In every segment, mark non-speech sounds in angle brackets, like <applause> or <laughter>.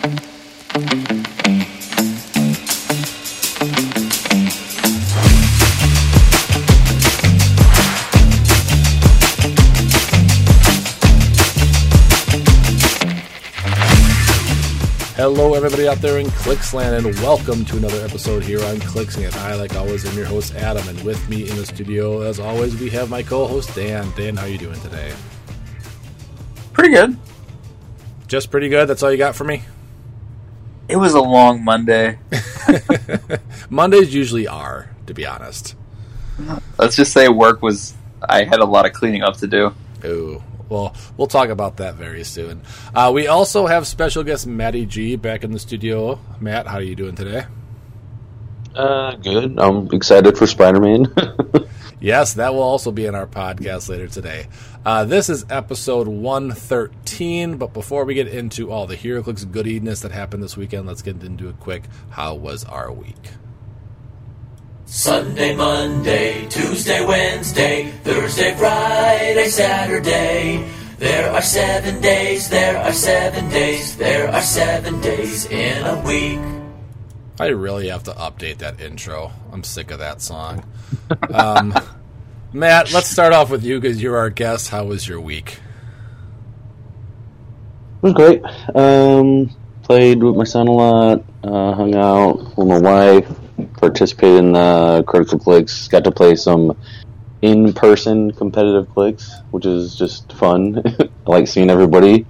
Hello, everybody out there in Clicksland, and welcome to another episode here on Clicksland. I, like always, am your host Adam, and with me in the studio, as always, we have my co-host Dan. Dan, how are you doing today? Pretty good. Just pretty good. That's all you got for me. It was a long Monday. <laughs> Mondays usually are, to be honest. Let's just say work was. I had a lot of cleaning up to do. Ooh, well, we'll talk about that very soon. Uh, we also have special guest Matty G back in the studio. Matt, how are you doing today? Uh, good. I'm excited for Spider Man. <laughs> Yes, that will also be in our podcast later today. Uh, this is episode 113, but before we get into all the HeroClix goodiness that happened this weekend, let's get into a quick how was our week? Sunday, Monday, Tuesday, Wednesday, Thursday, Friday, Saturday. There are seven days, there are seven days, there are seven days in a week. I really have to update that intro. I'm sick of that song. <laughs> Um, Matt, let's start off with you because you're our guest. How was your week? It was great. Um, played with my son a lot. Uh, hung out with my wife. Participated in the critical clicks. Got to play some in-person competitive clicks, which is just fun. <laughs> I like seeing everybody.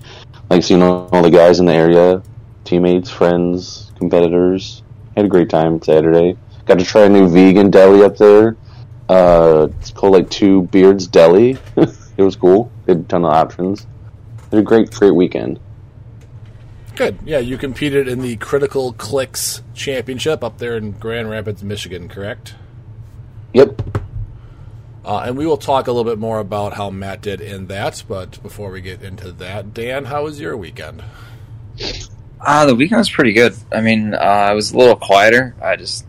I like seeing all the guys in the area, teammates, friends, competitors. Had a great time Saturday. Got to try a new vegan deli up there. Uh, it's called like Two Beards Deli. <laughs> it was cool. Had a ton of options. Had a great, great weekend. Good. Yeah, you competed in the Critical Clicks Championship up there in Grand Rapids, Michigan, correct? Yep. Uh, and we will talk a little bit more about how Matt did in that. But before we get into that, Dan, how was your weekend? Uh, the weekend was pretty good. I mean, uh, I was a little quieter. I just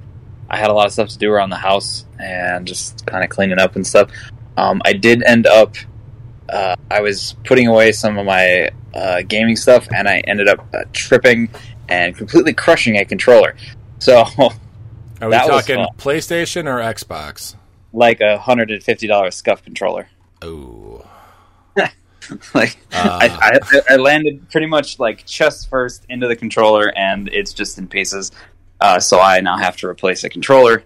I had a lot of stuff to do around the house and just kind of cleaning up and stuff. Um, I did end up. Uh, I was putting away some of my uh, gaming stuff, and I ended up uh, tripping and completely crushing a controller. So, <laughs> Are we talking. PlayStation or Xbox? like a hundred and fifty dollars scuff controller. Oh, <laughs> like Uh. I, I, I landed pretty much like chest first into the controller and it's just in pieces uh, so i now have to replace a controller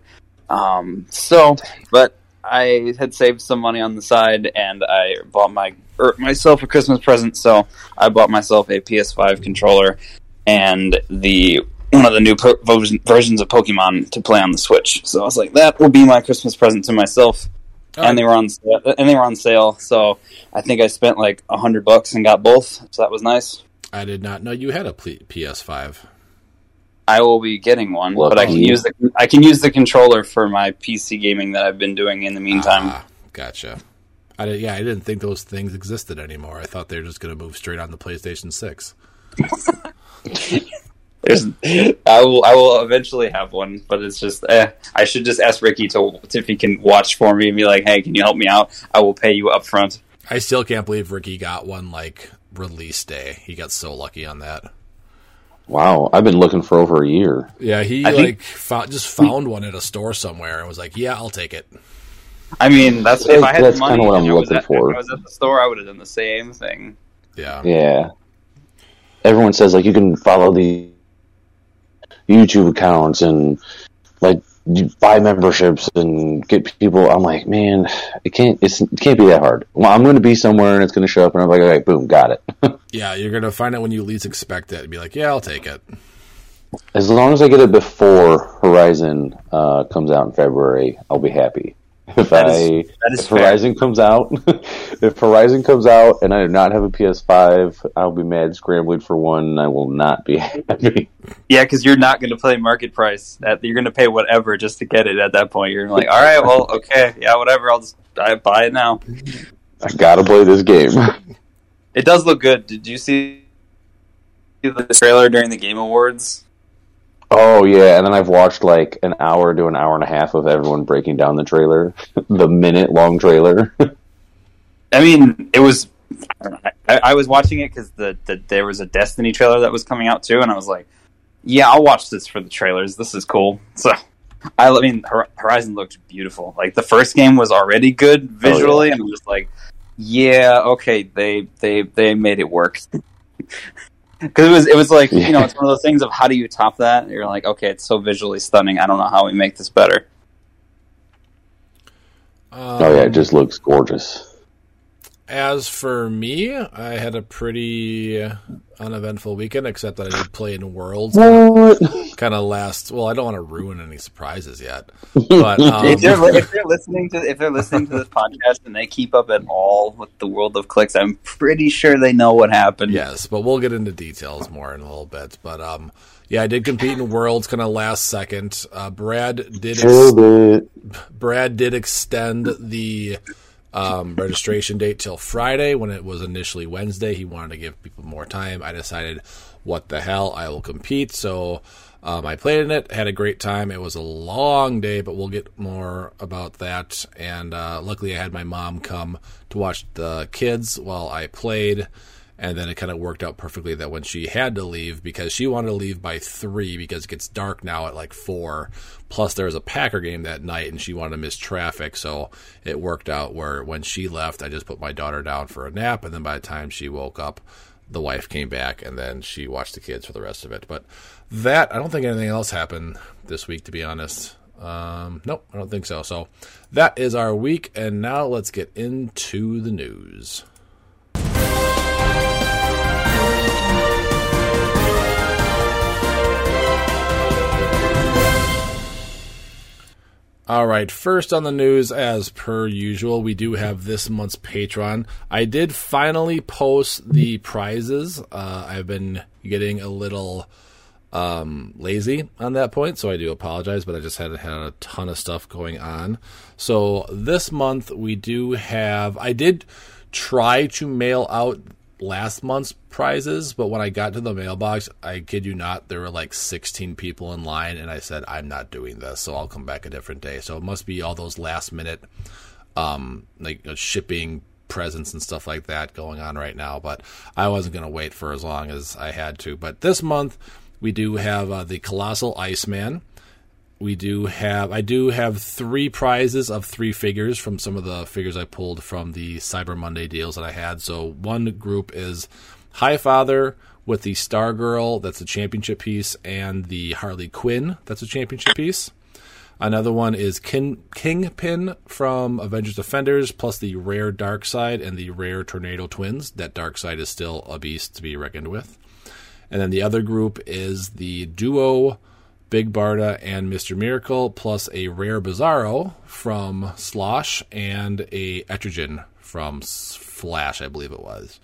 um, so but i had saved some money on the side and i bought my er, myself a christmas present so i bought myself a ps5 controller and the one of the new po- versions of pokemon to play on the switch so i was like that will be my christmas present to myself and they were on sale, and they were on sale. So I think I spent like a hundred bucks and got both. So that was nice. I did not know you had a PS5. I will be getting one, but I can use the I can use the controller for my PC gaming that I've been doing in the meantime. Ah, gotcha. I did, yeah, I didn't think those things existed anymore. I thought they were just going to move straight on the PlayStation 6. <laughs> There's, I will I will eventually have one, but it's just eh, I should just ask Ricky to if he can watch for me and be like, hey, can you help me out? I will pay you up front. I still can't believe Ricky got one like release day. He got so lucky on that. Wow. I've been looking for over a year. Yeah, he I think- like found, just found one at a store somewhere and was like, "Yeah, I'll take it." I mean, that's if I had That's money. kinda what I'm and I was looking at, for. If I was at the store, I would have done the same thing. Yeah. Yeah. Everyone says like you can follow the YouTube accounts and like buy memberships and get people. I'm like, man, it can't. It's, it can't be that hard. Well, I'm going to be somewhere and it's going to show up, and I'm like, all right, boom, got it. <laughs> Yeah, you're gonna find it when you least expect it and be like, "Yeah, I'll take it." as long as I get it before Horizon uh, comes out in February, I'll be happy. If That I that is if fair. Horizon comes out, <laughs> if Horizon comes out and I do not have a PS5, I'll be mad scrambling for one. And I will not be <laughs> happy. Yeah, because you're not going to play market price. That you're going to pay whatever just to get it. At that point, you're like, all right, well, okay, yeah, whatever. I'll just I buy it now. I gotta play this game. <laughs> It does look good. Did you see the trailer during the Game Awards? Oh yeah, and then I've watched like an hour to an hour and a half of everyone breaking down the trailer, <laughs> the minute long trailer. <laughs> I mean, it was I, know, I, I was watching it because the, the there was a Destiny trailer that was coming out too, and I was like, yeah, I'll watch this for the trailers. This is cool. <laughs> So. I, I mean, Horizon looked beautiful. Like the first game was already good visually, oh, and I'm just like, yeah, okay, they they they made it work. <laughs> Because it was it was like you know it's one of those things of how do you top that? You're like, okay, it's so visually stunning. I don't know how we make this better. Um, Oh yeah, it just looks gorgeous. As for me, I had a pretty uneventful weekend, except that I did play in Worlds. <laughs> Kind of last. Well, I don't want to ruin any surprises yet, <laughs> but um, if they're if they're listening to if they're listening to this podcast and they keep up at all with the world of clicks, I'm pretty sure they know what happened. yes, but we'll get into details more in a little bit. But um, yeah, I did compete in Worlds, kind of last second. Uh, Brad did. Ex- Brad did extend the um, registration date till Friday when it was initially Wednesday. He wanted to give people more time. I decided, what the hell, I will compete. So um, I played in it, had a great time. It was a long day, but we'll get more about that. And uh, luckily, I had my mom come to watch the kids while I played. And then it kind of worked out perfectly that when she had to leave, because she wanted to leave by three, because it gets dark now at like four. Plus, there was a Packer game that night, and she wanted to miss traffic. So it worked out where when she left, I just put my daughter down for a nap. And then by the time she woke up, the wife came back, and then she watched the kids for the rest of it. But that, I don't think anything else happened this week, to be honest. Um, nope, I don't think so. So that is our week. And now let's get into the news. All right, first on the news, as per usual, we do have this month's Patreon. I did finally post the prizes. Uh, I've been getting a little um, lazy on that point, so I do apologize, but I just had had a ton of stuff going on. So this month we do have. I did try to mail out last month's prizes, but when I got to the mailbox, I kid you not, there were like 16 people in line, and I said, I'm not doing this, so I'll come back a different day. So it must be all those last minute, um, like uh, shipping presents and stuff like that going on right now. But I wasn't going to wait for as long as I had to. But this month, we do have uh, the Colossal Iceman we do have I do have three prizes of three figures from some of the figures I pulled from the Cyber Monday deals that I had. So one group is High Father with the Star Girl, that's a championship piece, and the Harley Quinn, that's a championship piece. Another one is King, Kingpin from Avengers Defenders, plus the rare Darkseid and the rare Tornado Twins. That Darkseid is still a beast to be reckoned with. And then the other group is the duo Big Barda and Mr. Miracle, plus a rare Bizarro from Slosh and a Etrigan from Flash, I believe it was.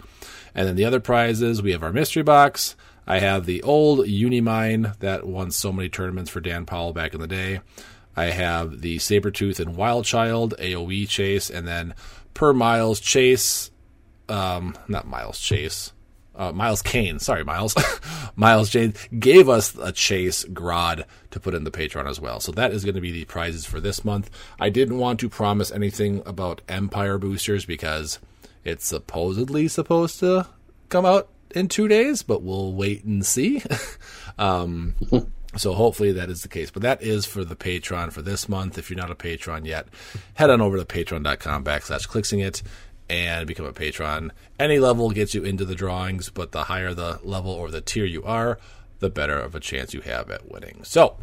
And then the other prizes, we have our mystery box. I have the old Unimind that won so many tournaments for Dan Powell back in the day. I have the Sabretooth and Wild Child AoE chase, and then per Miles Chase, um, not Miles Chase, uh, Miles Kane, sorry, Miles. <laughs> Miles Jane gave us a chase Grodd to put in the Patreon as well. So that is going to be the prizes for this month. I didn't want to promise anything about Empire boosters because it's supposedly supposed to come out in two days, but we'll wait and see. <laughs> um, so hopefully that is the case. But that is for the Patreon for this month. If you're not a Patreon yet, head on over to patreon.com backslash clicksing it and become a patron. Any level gets you into the drawings, but the higher the level or the tier you are, the better of a chance you have at winning. So,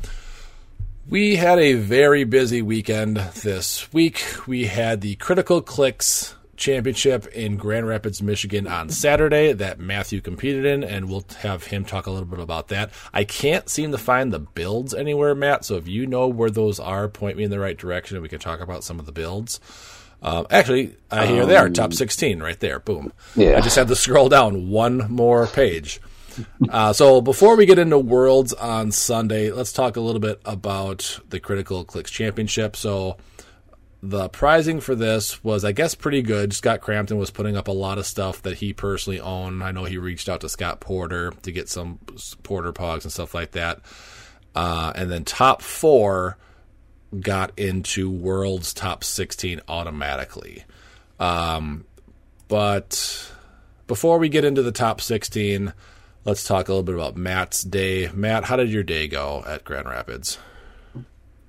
we had a very busy weekend this week. We had the Critical Clicks Championship in Grand Rapids, Michigan on Saturday that Matthew competed in, and we'll have him talk a little bit about that. I can't seem to find the builds anywhere, Matt, so if you know where those are, point me in the right direction and we can talk about some of the builds. Um, actually, uh, here they are, top 16 right there. Boom. Yeah. I just had to scroll down one more page. Uh, so before we get into Worlds on Sunday, let's talk a little bit about the Critical Clicks Championship. So the prizing for this was, I guess, pretty good. Scott Crampton was putting up a lot of stuff that he personally owned. I know he reached out to Scott Porter to get some Porter Pogs and stuff like that. Uh, and then top four got into World's top 16 automatically. Um, but before we get into the top 16, let's talk a little bit about Matt's day. Matt, how did your day go at Grand Rapids?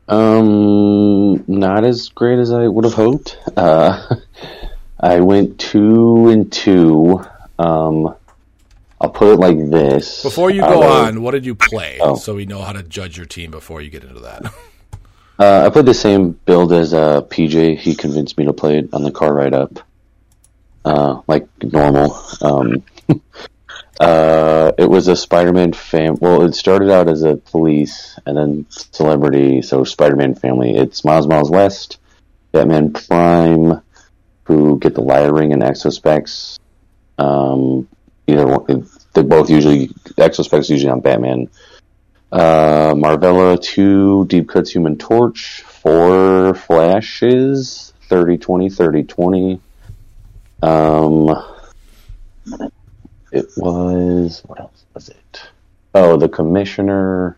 Um, not as great as I would have hoped. Uh, <laughs> I went two and two. Um, I'll put it like this. Before you go of- on, what did you play Oh. so we know how to judge your team before you get into that? <laughs> Uh, I played the same build as uh, PJ. He convinced me to play it on the car ride up, uh, like normal. Um, <laughs> uh, it was a Spider-Man fam. Well, it started out as a police and then celebrity. So Spider-Man family. It's Miles Miles West, Batman Prime, who get the Liar Ring and Exospecs. Um, either one, they both usually Exospecs usually on Batman uh, Marvella, two Deep Cuts Human Torch, four Flashes, 30 20, 30 20. Um, it was, what else was it? Oh, the Commissioner.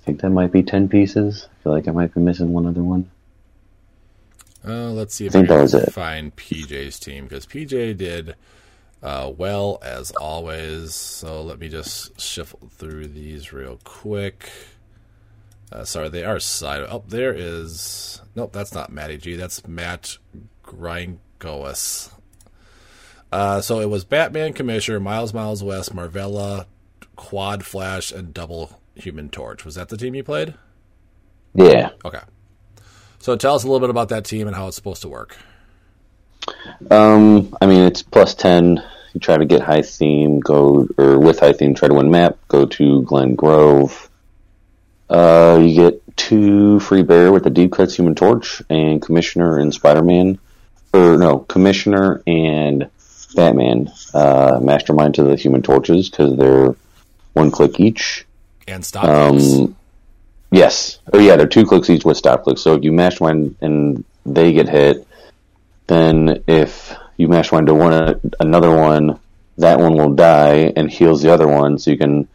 I think that might be 10 pieces. I feel like I might be missing one other one. Uh, let's see if I think I that was can it. find PJ's team because PJ did uh, well as always. So let me just shuffle through these real quick. Uh, sorry, they are side. Oh, there is. Nope, that's not Matty G. That's Matt Gringois. Uh, so it was Batman, Commissioner, Miles Miles West, Marvella, Quad Flash, and Double Human Torch. Was that the team you played? Yeah. Okay. So tell us a little bit about that team and how it's supposed to work. Um, I mean, it's plus 10. You try to get high theme, go, or with high theme, try to win map, go to Glen Grove. Uh, you get two free bear with the deep cuts human torch and commissioner and Spider-Man. Or no, commissioner and Batman, uh, mastermind to the human torches because they're one click each. And stop. Um, yes. Oh, yeah, they're two clicks each with stop clicks. So if you mastermind and they get hit, then if you mastermind to one another one, that one will die and heals the other one. So you can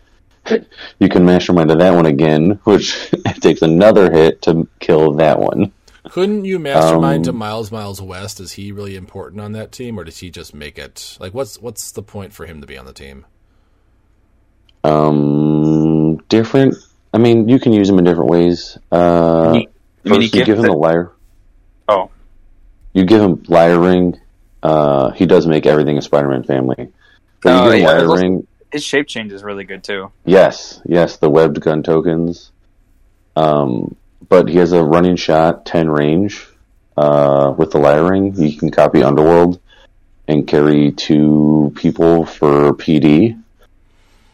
you can mastermind to that one again, which <laughs> takes another hit to kill that one. Couldn't you mastermind to um, Miles Miles West? Is he really important on that team, or does he just make it? Like, what's what's the point for him to be on the team? Um, different. I mean, you can use him in different ways. Uh, You mean he first you give him gets the it? liar. Oh, You give him liar ring. Uh, he does make everything a Spider-Man family. But Oh, you give yeah, liar there's ring. his shape change is really good too. Yes, yes, the webbed gun tokens. Um, but he has a running shot, ten range. Uh, with the liar ring, you can copy Underworld and carry two people for PD.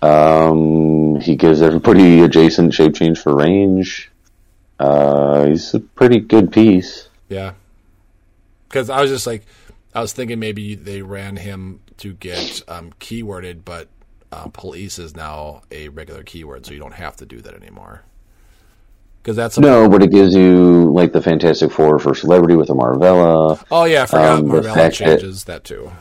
Um, he gives everybody <laughs> adjacent shape change for range. Uh, he's a pretty good piece. Yeah, because I was just like, I was thinking maybe they ran him to get um, keyworded, but um, police is now a regular keyword, so you don't have to do that anymore. Because that's No, but it gives you like the Fantastic Four for celebrity with a Marvella. oh yeah, I forgot um, Marvella fact that- changes that too.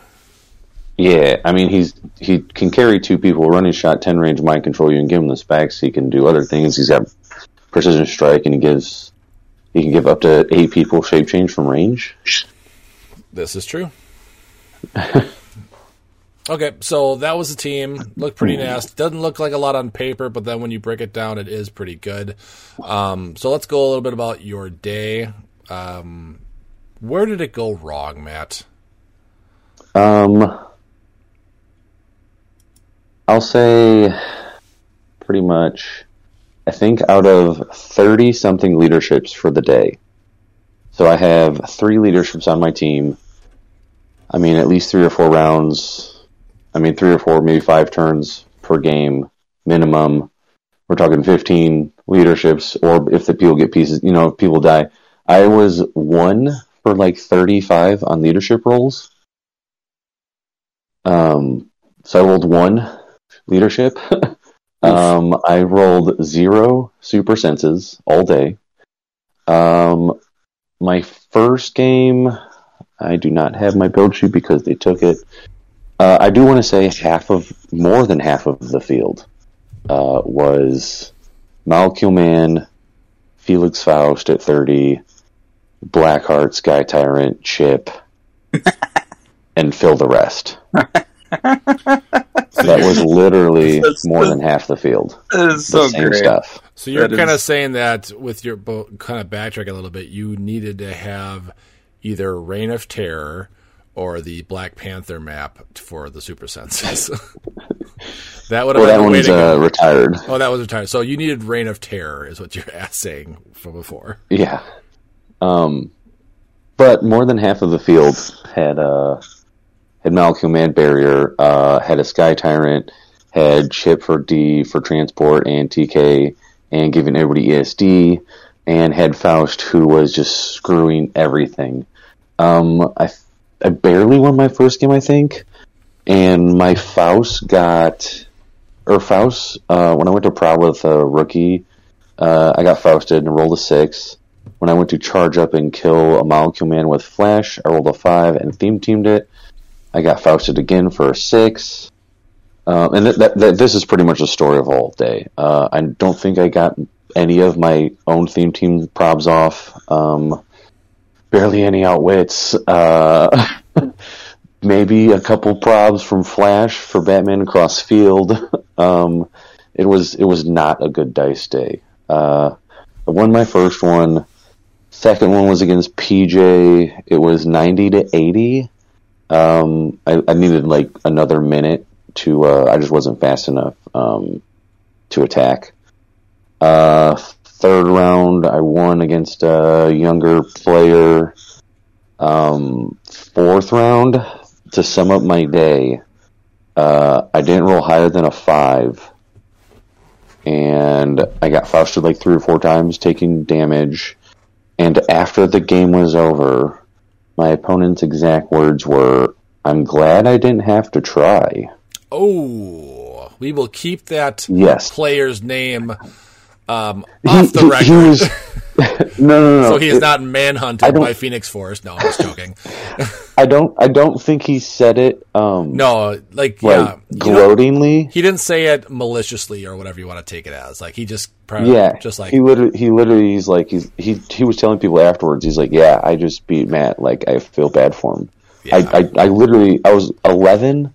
Yeah, I mean he's he can carry two people, running shot, ten range, mind control. You and give him the specs. He can do other things. He's got precision strike, and he gives he can give up to eight people shape change from range. This is true. <laughs> okay, so that was the team. Looked pretty nasty. Doesn't look like a lot on paper, but then when you break it down, it is pretty good. Um, so let's go a little bit about your day. Um, where did it go wrong, Matt? Um, I'll say pretty much. I think out of thirty something leaderships for the day, so I have three leaderships on my team. I mean, at least three or four rounds. I mean, three or four, maybe five turns per game minimum. We're talking fifteen leaderships, or if the people get pieces, you know, if people die. I was one for like thirty-five on leadership roles. Um, so I rolled one leadership. <laughs> um, I rolled zero super senses all day. Um, my first game, I do not have my build sheet because they took it. Uh, I do want to say half of, more than half of the field uh, was Molecule Man, Felix Faust at 30, Blackheart, Sky Tyrant, Chip, <laughs> and fill the rest. <laughs> that was literally That's- more than half the field. That is The so same great. stuff. So you're That kind of is- saying that with your bo- kind of backtrack a little bit, you needed to have either Reign of Terror or the Black Panther map for the Super Senses. <laughs> that would have Well, that one's uh, retired. Oh, that was retired. So you needed Reign of Terror, is what you're <laughs> saying from before. Yeah. Um, but more than half of the field had uh, had Molecule Man Barrier, uh, had a Sky Tyrant, had Chip for D for transport and TK, and giving everybody ESD, and had Faust who was just screwing everything. Um, I I barely won my first game, I think, and my Faust got or Faust uh, when I went to Proud with a rookie. Uh, I got Fausted and rolled a six. When I went to charge up and kill a molecule man with flash, I rolled a five and theme teamed it. I got Fausted again for a six. Um, and th- that, that, this is pretty much the story of all day. Uh, I don't think I got any of my own theme team probs off. Um, barely any outwits. Uh, <laughs> maybe a couple probs from Flash for Batman across field. <laughs> um, it was it was not a good dice day. Uh, I won my first one. Second one was against PJ. It was ninety to eighty. Um, I, I needed like another minute to. Uh, I just wasn't fast enough um, to attack. Uh, third round, I won against a younger player. Um, fourth round, to sum up my day, uh, I didn't roll higher than a five, and I got Fausted like three or four times, taking damage. And after the game was over, my opponent's exact words were, "I'm glad I didn't have to try." Oh, we will keep that Yes. player's name um, He- the record. he was- <laughs> no, no, no. so he is It- not manhunted by Phoenix Force. No, I'm just joking. <laughs> I don't. I don't think he said it. Um, No, like like yeah, you know, gloatingly. he didn't say it maliciously or whatever you want to take it as. Like he just probably Yeah, just like he literally, he literally, he's like, he's he he was telling people afterwards. He's like, yeah, I just beat Matt. Like, I feel bad for him. Yeah. I, I, I literally, I was eleven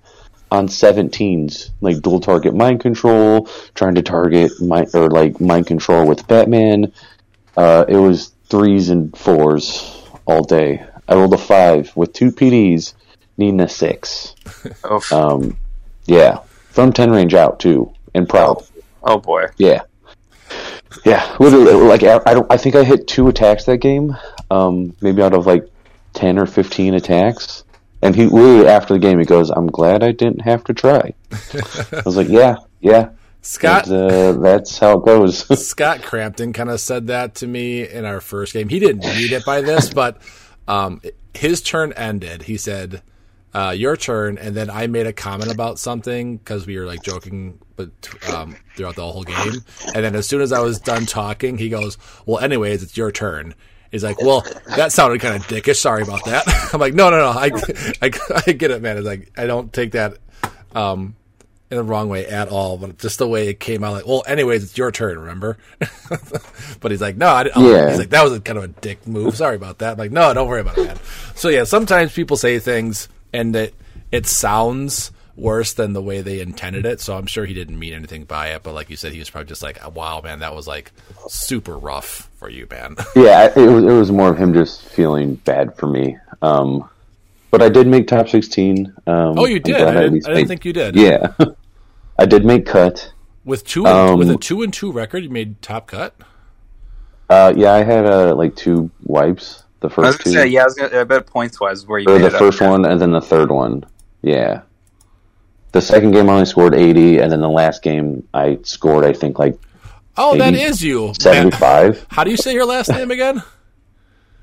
on seventeens, like dual target mind control, trying to target my or like mind control with Batman. Uh, it was threes and fours all day. I rolled a five with two PDs, needing a six. <laughs> Oh, Um, yeah, from ten range out too, and proud. oh boy. Yeah, yeah. Literally, like I I don't. I think I hit two attacks that game. Um, maybe out of like ten or fifteen attacks. And he literally after the game, he goes, "I'm glad I didn't have to try." I was like, "Yeah, yeah." Scott And, uh, that's how it goes. <laughs> Scott Crampton kind of said that to me in our first game. He didn't need it by this, but um, his turn ended. He said, uh, "Your turn," and then I made a comment about something because we were like joking, but um, throughout the whole game. And then as soon as I was done talking, he goes, "Well, anyways, it's your turn." He's like, "Well, that sounded kind of dickish. Sorry about that." <laughs> I'm like, "No, no, no. I, I, I get it, man. It's like I don't take that." Um, in the wrong way at all, but just the way it came out. Like, well, anyways, it's your turn. Remember? <laughs> but he's like, no, I didn't. Yeah. He's like, that was a kind of a dick move. Sorry about that. I'm like, no, don't worry about it, man. So yeah, sometimes people say things and it it sounds worse than the way they intended it. So I'm sure he didn't mean anything by it. But like you said, he was probably just like, wow, man, that was like super rough for you, man. <laughs> yeah, it was. It was more of him just feeling bad for me. Um, but I did make top sixteen. Um, oh, you did. glad I didn't, I didn't made- think you did. Yeah, <laughs> I did make cut. With two and, Um, with a two and two record, you made top cut. Uh, yeah, I had uh, like two wipes. The I was first gonna two, say, yeah, I, was gonna, I bet points wise where you or made the it up. first one, and then the third one. Yeah. The second game I only scored eighty, and then the last game I scored I think like Oh, that maybe is you. seventy Matt, <laughs> how do you say your last name again?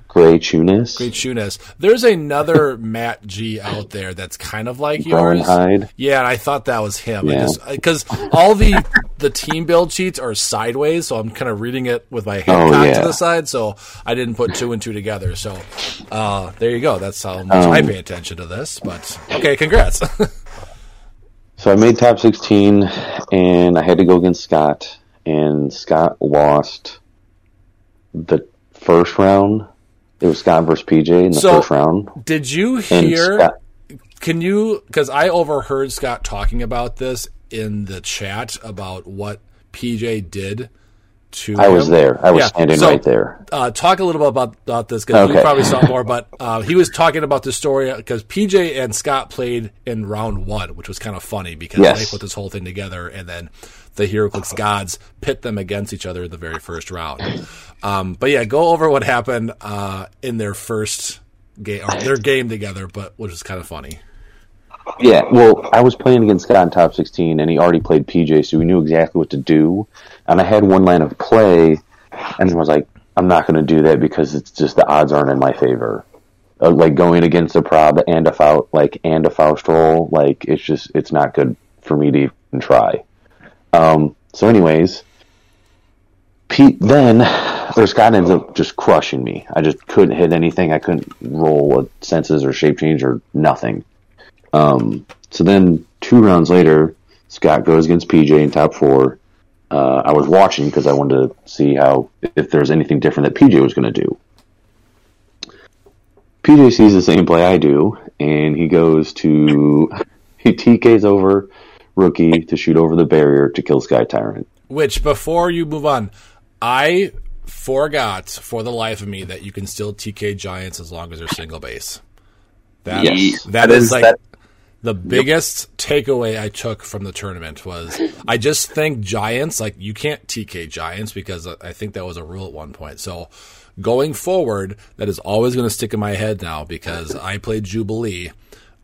Gray Tunis, Great Shunas. There's another Matt G out there that's kind of like Brown yours. Hide. Yeah, I thought that was him. Yeah. Because all the the team build sheets are sideways, so I'm kind of reading it with my head Oh, yeah. to the side, so I didn't put two and two together. So uh, there you go. That's how much I Um, pay attention to this. But okay, congrats. <laughs> So I made top sixteen, and I had to go against Scott, and Scott lost the first round. It was Scott versus PJ in the So- first round, Did you hear? Scott. can you? Because I overheard Scott talking about this in the chat about what PJ did to. I was there. I was Yeah, standing so- right there. uh, talk a little bit about, about this because you probably saw more. But uh, he was talking about the story because PJ and Scott played in round one, which was kind of funny because Yes. they put this whole thing together, and then the HeroClix gods pit them against each other in the very first round. Um, but yeah, go over what happened uh, in their first game, or their game together, but which is kind of funny. Yeah, well, I was playing against Scott in top 16, and he already played PJ, so we knew exactly what to do. And I had one line of play, and I was like, I'm not going to do that because it's just the odds aren't in my favor. Uh, like going against a prob and a foul, like and a Faust roll, like it's just it's not good for me to even try. Um, so, anyways, Pete then or Scott ends up just crushing me. I just couldn't hit anything. I couldn't roll a senses or shape change or nothing. Um, so then two rounds later, Scott goes against PJ in top four. Uh, I was watching because I wanted to see how if there's anything different that PJ was going to do. PJ sees the same play I do, and he goes to <laughs> he TKs over rookie to shoot over the barrier to kill Sky Tyrant. Which before you move on, I forgot for the life of me that you can still TK giants as long as they're single base. That Yes. that That is is- like that- the biggest takeaway I took from the tournament was <laughs> I just think giants like you can't TK giants because I think that was a rule at one point. So going forward, that is always going to stick in my head now because <laughs> I played Jubilee.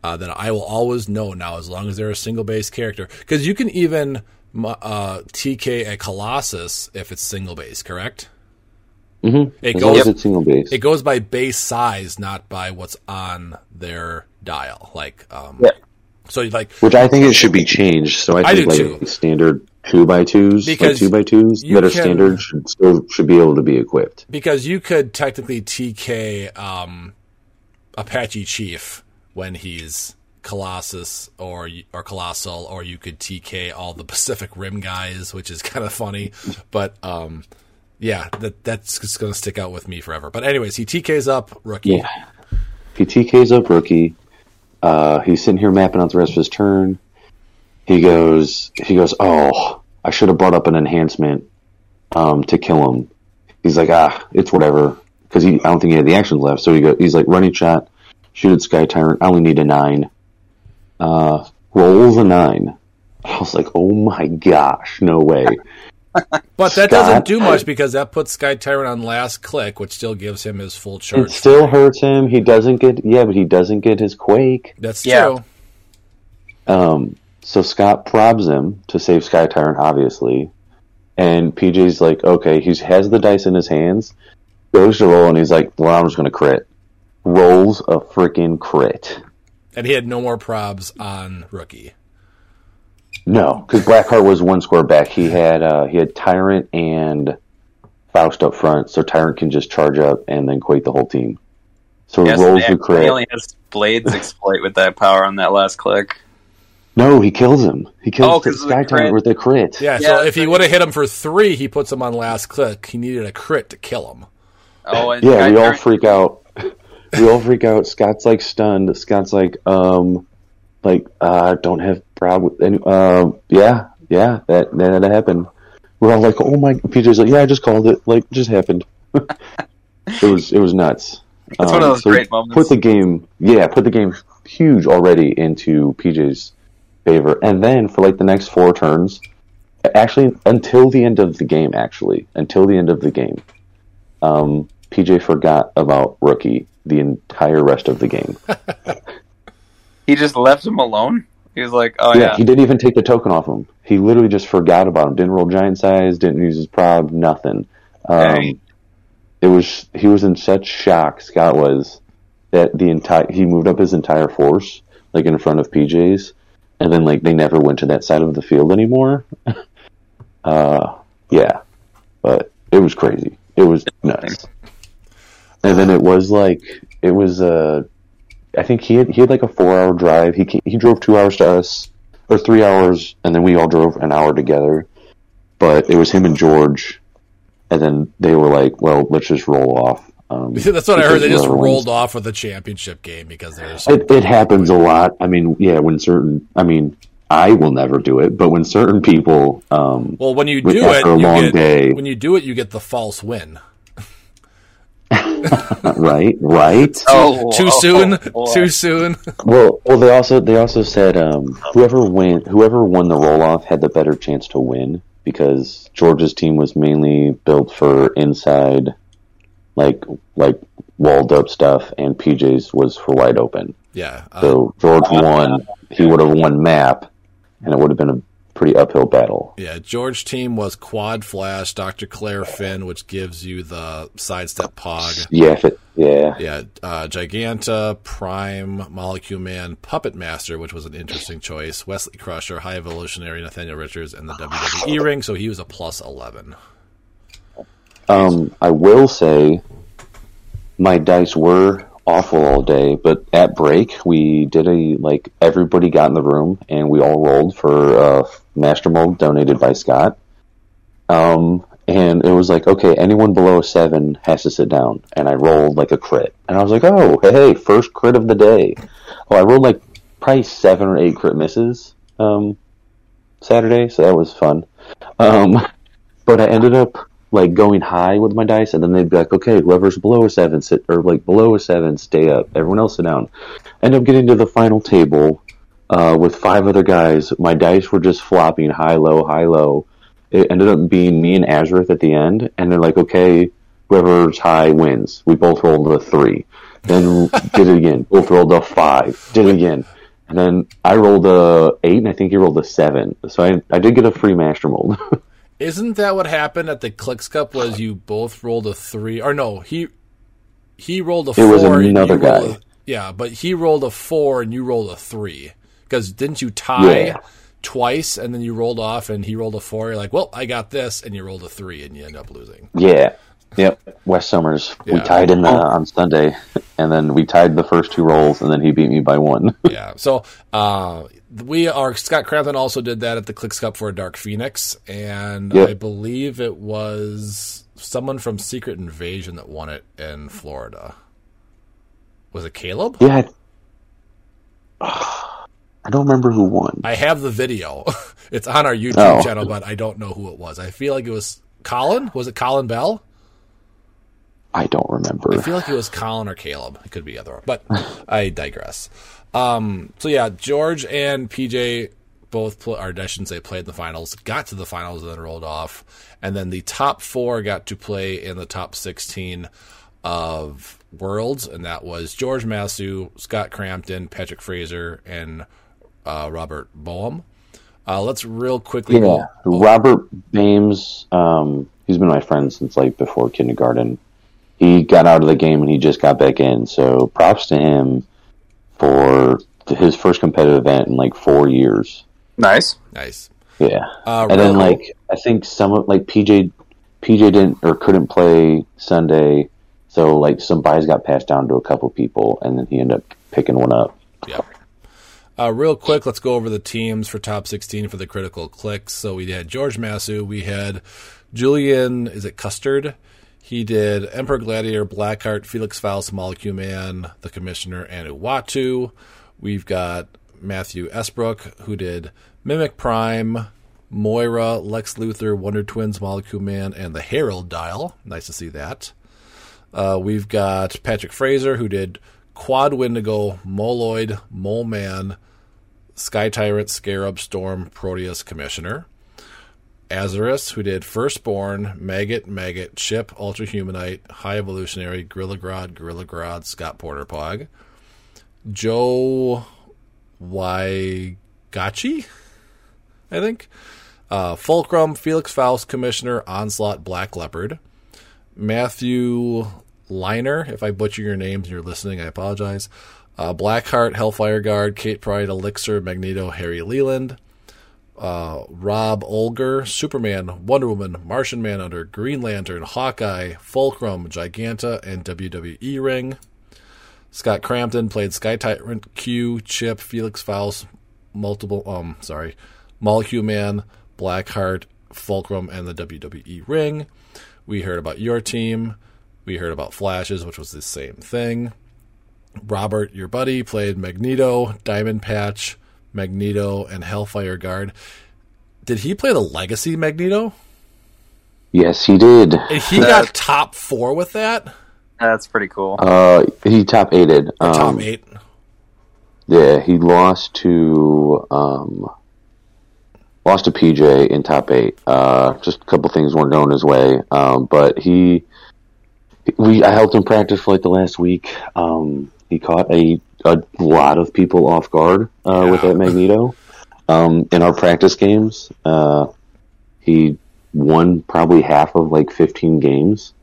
Uh, that I will always know now as long as they're a single base character because you can even uh, TK a Colossus if it's single base, correct? Mm-hmm. It As goes as single base. it goes by base size, not by what's on their dial. Like, um, Yeah. So like Which I think it should be changed. So I think like too. standard two by twos, like two by twos that are can- standard should still should be able to be equipped. because you could technically TK um, Apache Chief when he's Colossus or or Colossal, or you could TK all the <laughs> Pacific Rim guys, which is kind of funny. But um, yeah, that that's just going to stick out with me forever. But anyways, he TKs up rookie. Yeah. He TKs up rookie. Uh, he's sitting here mapping out the rest of his turn. He goes, he goes, oh, I should have brought up an enhancement um, to kill him. He's like, ah, it's whatever, because he, I don't think he had the actions left. So he goes, he's like, running shot, shoot at Sky Tyrant. I only need a nine. Uh, rolls a nine. I was like, oh my gosh, no way. But that Scott- doesn't do much because that puts Sky Tyrant on last click, which still gives him his full charge. It still hurts him. He doesn't get, yeah, but he doesn't get his quake. That's Yeah. true. Um, so Scott probs him to save Sky Tyrant, obviously. And PJ's like, okay, he has the dice in his hands, goes to roll, and he's like, well, I'm just going to crit. Rolls a freaking crit. And he had no more probs on rookie. No, because Blackheart was one square back. He had uh, he had Tyrant and Faust up front, so Tyrant can just charge up and then quake the whole team. So he Yes, rolls and the crit. He only has Blades exploit with that power on that last click. No, he kills him. He kills Oh, the 'cause of the Sky Tyrant with the crit. Yeah, Yeah, so if he would have hit him for three, he puts him on last click. He needed a crit to kill him. Oh, and Yeah, Sky we all freak out. <laughs> we all freak out. Scott's like stunned. Scott's like, um, like, uh, don't have prob. with any- Um, yeah, yeah, that that happened. We're all like, oh my. PJ's like, yeah, I just called it. Like, just happened. <laughs> it was it was nuts. Um, one of those so great moments. Put the game, yeah, put the game huge already into PJ's favor, and then for like the next four turns, actually until the end of the game, actually until the end of the game, um, PJ forgot about rookie the entire rest of the game. <laughs> He just left him alone. He was like, "Oh yeah, yeah, he didn't even take the token off him. He literally just forgot about him. Didn't roll giant size. Didn't use his prob. Nothing. Um, it was he was in such shock. Scott was that the entire he moved up his entire force like in front of PJ's, and then like they never went to that side of the field anymore. <laughs> uh, yeah, but it was crazy. It was nuts. And then it was like it was uh I think he had he had like a four hour drive. He he drove two hours to us or three hours, and then we all drove an hour together. But it was him and George, and then they were like, "Well, let's just roll off." Um, <laughs> That's what I heard. They just rolled off with the championship game because they're so It, it happens a lot. I mean, yeah, when certain, I mean, I will never do it, but when certain people, um, Well, when you do it, a you long get, day. when you do it, you get the false win. <laughs> right, right. Oh, Too oh, soon, oh, too soon. Well, well, they also they also said um, whoever win whoever won the roll off had the better chance to win because Georgia's team was mainly built for inside, like like walled up stuff, and PJ's was for wide open. Yeah, uh, So George won. He would have won map, and it would have been a pretty uphill battle. yeah. George team was quad flash, Doctor Claire Finn, which gives you the sidestep pog. Yeah, it, yeah, Yeah, uh, Giganta, Prime, Molecule Man, Puppet Master, which was an interesting choice. Wesley Crusher, High Evolutionary, Nathaniel Richards, and the WWE ring. So he was a plus eleven. Um, I will say my dice were awful all day, but at break we did a like everybody got in the room and we all rolled for uh, master mold donated by Scott. Um, and it was like, okay, anyone below a seven has to sit down, and I rolled like a crit, and I was like, oh, hey, first crit of the day. Oh, I rolled like probably seven or eight crit misses um, Saturday, so that was fun. Um, <laughs> but I ended up like going high with my dice, and then they'd be like, "Okay, whoever's below a seven, sit or like below a seven, stay up. Everyone else sit down." End up getting to the final table uh, with five other guys. My dice were just flopping high, low, high, low. It ended up being me and Azurith at the end, and they're like, "Okay, whoever's high wins." We both rolled a three. Then <laughs> did it again. Both rolled a five. Did it again. And then I rolled a eight, and I think he rolled a seven. So I, I did get a free master mold. <laughs> Isn't that what happened at the Clicks Cup? Was uh, you both rolled a three, or no? He he rolled a It four. was another guy. a- yeah, but he rolled a four and you rolled a three. Because didn't you tie Yeah. twice and then you rolled off and he rolled a four? You're like, well, I got this, and you rolled a three and you end up losing. Yeah. Yep. West Summers. We tied in uh, on Sunday, and then we tied the first two rolls, and then he beat me by one. <laughs> yeah. So uh, we are Scott Crampton also did that at the Clicks Cup for a Dark Phoenix, and Yep. I believe it was someone from Secret Invasion that won it in Florida. Was it Caleb? yeah. I, <sighs> I don't remember who won. I have the video. <laughs> it's on our YouTube Oh. channel, but I don't know who it was. I feel like it was Colin. Was it Colin Bell? I don't remember. I feel like it was Colin or Caleb. It could be either, but <laughs> I digress. Um, so yeah, George and PJ both, pl- or I shouldn't say, played in the finals. Got to the finals and then rolled off, and then the top four got to play in the top sixteen of Worlds, and that was George Massue, Scott Crampton, Patrick Fraser, and uh, Robert Boehm. Uh, let's real quickly yeah, go. Robert Bames. Um, he's been my friend since like before kindergarten. He got out of the game and he just got back in. So props to him for his first competitive event in like four years. Nice. Nice. Yeah. Uh, and then like I think some of like PJ PJ didn't or couldn't play Sunday, so like some buys got passed down to a couple people, and then he ended up picking one up. Yeah. Uh, real quick, let's go over the teams for top 16 for the critical clicks. So we had George Massue. We had Julian, is it Custard? He did Emperor Gladiator, Blackheart, Felix Faust, Molecule Man, The Commissioner, and Uatu. We've got Matthew Esbrook, who did Mimic Prime, Moira, Lex Luthor, Wonder Twins, Molecule Man, and the Herald Dial. Nice to see that. Uh, we've got Patrick Fraser, who did Quad Wendigo, Moloid, Mole Man, Sky Tyrant, Scarab, Storm, Proteus, Commissioner. Azarus, who did Firstborn, Maggot, Maggot, Chip, Ultra Humanite, High Evolutionary, Gorilla Grodd, Gorilla Grodd, Scott Porter Pog. Joe Waigachi, I think. Uh, Fulcrum, Felix Faust, Commissioner, Onslaught, Black Leopard. Matthew Liner, if I butcher your names and you're listening, I apologize. Uh, Blackheart, Hellfire Guard, Kate Pryde, Elixir, Magneto, Harry Leland. Uh, Rob Olger, Superman, Wonder Woman, Martian Manhunter, Green Lantern, Hawkeye, Fulcrum, Giganta, and WWE Ring. Scott Crampton played Sky Tyrant, Q, Chip, Felix Faust, multiple, um, sorry, Molecule Man, Blackheart, Fulcrum, and the WWE Ring. We heard about your team. We heard about Flashes, which was the same thing. Robert, your buddy, played Magneto, Diamond Patch, Magneto, and Hellfire Guard. Did he play the Legacy Magneto? Yes, he did. And he got top four with that? That's pretty cool. Uh, he top eighted. Or top Um, eight? Yeah, he lost to um, lost to PJ in top eight. Uh, just a couple things weren't going his way, um, but he we I helped him practice for like the last week. Um, he caught a a lot of people off guard uh, with that Magneto um, in our practice games. Uh, he won probably half of like fifteen games.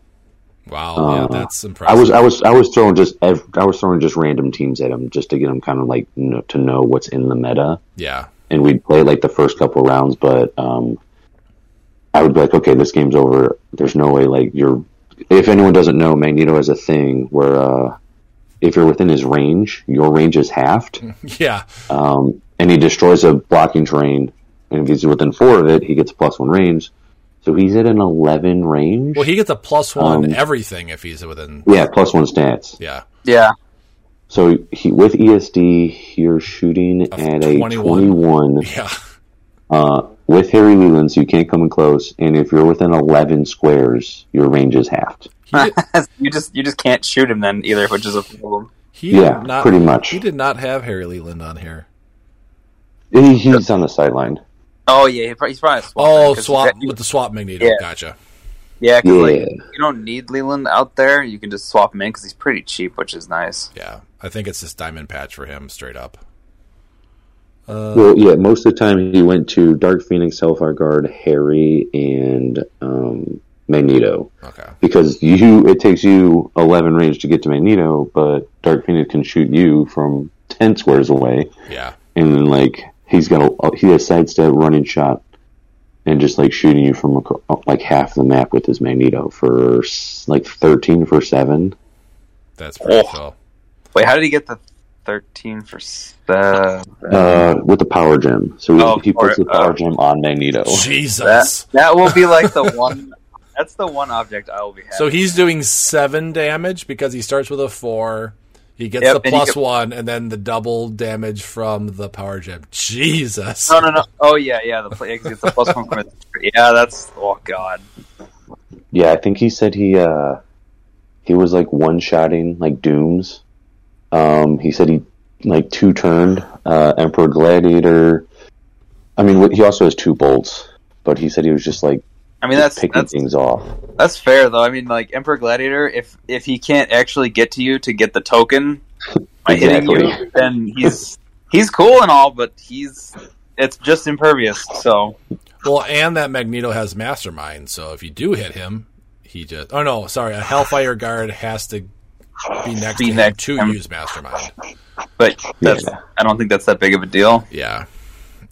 Wow, uh, yeah, that's impressive. I was I was I was throwing just I was throwing just random teams at him just to get him kind of like kn- to know what's in the meta, yeah, and we'd play like the first couple rounds, but um, I would be like, okay, this game's over. There's no way like you're. If anyone doesn't know, Magneto has a thing where uh, if you're within his range, your range is halved, <laughs> yeah, um, and he destroys a blocking terrain. And if he's within four of it, he gets plus one range. So he's at an eleven range. Well, he gets a plus one Um, everything if he's within. yeah, plus one stats. Yeah, yeah. So he with ESD, you're shooting Of at a 21. 21. yeah, Uh, with Harry Leland, so you can't come in close. And if you're within 11 squares, your range is halved. He <laughs> you just you just can't shoot him then either, which is a problem. he Yeah, not, pretty much. He did not have Harry Leland on here. He, he's on the sideline. Oh yeah, he's probably a swap. Oh, man, 'cause swap he's- with the swap Magneto. Yeah. Gotcha. Yeah, because Yeah. like you don't need Leland out there. You can just swap him in because he's pretty cheap, which is nice. Yeah, I think it's just diamond patch for him straight up. well, yeah, most of the time he went to Dark Phoenix, Hellfire Guard, Harry, and um, Magneto. Okay. Because you, it takes you 11 range to get to Magneto, but Dark Phoenix can shoot you from 10 squares away. Yeah. and then like he's got a he has sidestep running shot and just like shooting you from acro- like half the map with his magneto for like 13 for 7 That's pretty Oh. cool. Wait, how did he get the thirteen for seven? uh with the power gem so he, Oh, he puts for- the power uh, gem on magneto Jesus. that that will be like the one. That's the one object I will be. Happy. So he's doing seven damage because he starts with a four. He gets Yep, the and he plus can- one, and then the double damage from the power gem. Jesus. No, no, no. Oh yeah, yeah. The play it's the plus one from his. <laughs> Yeah, that's oh god. yeah i think he said he uh he was like one shotting like dooms um he said he like two turned uh emperor gladiator i mean he also has two bolts but he said he was just like I mean, that's picking that's things off that's fair though. I mean, like Emperor Gladiator, if if he can't actually get to you to get the token <laughs> by hitting you, then he's he's cool and all, but he's it's just impervious. So Well, and that Magneto has Mastermind, so if you do hit him, he just. Oh no, sorry. A Hellfire Guard has to be next Be to next to to him. use Mastermind. But that's Yeah. I don't think that's that big of a deal. Yeah.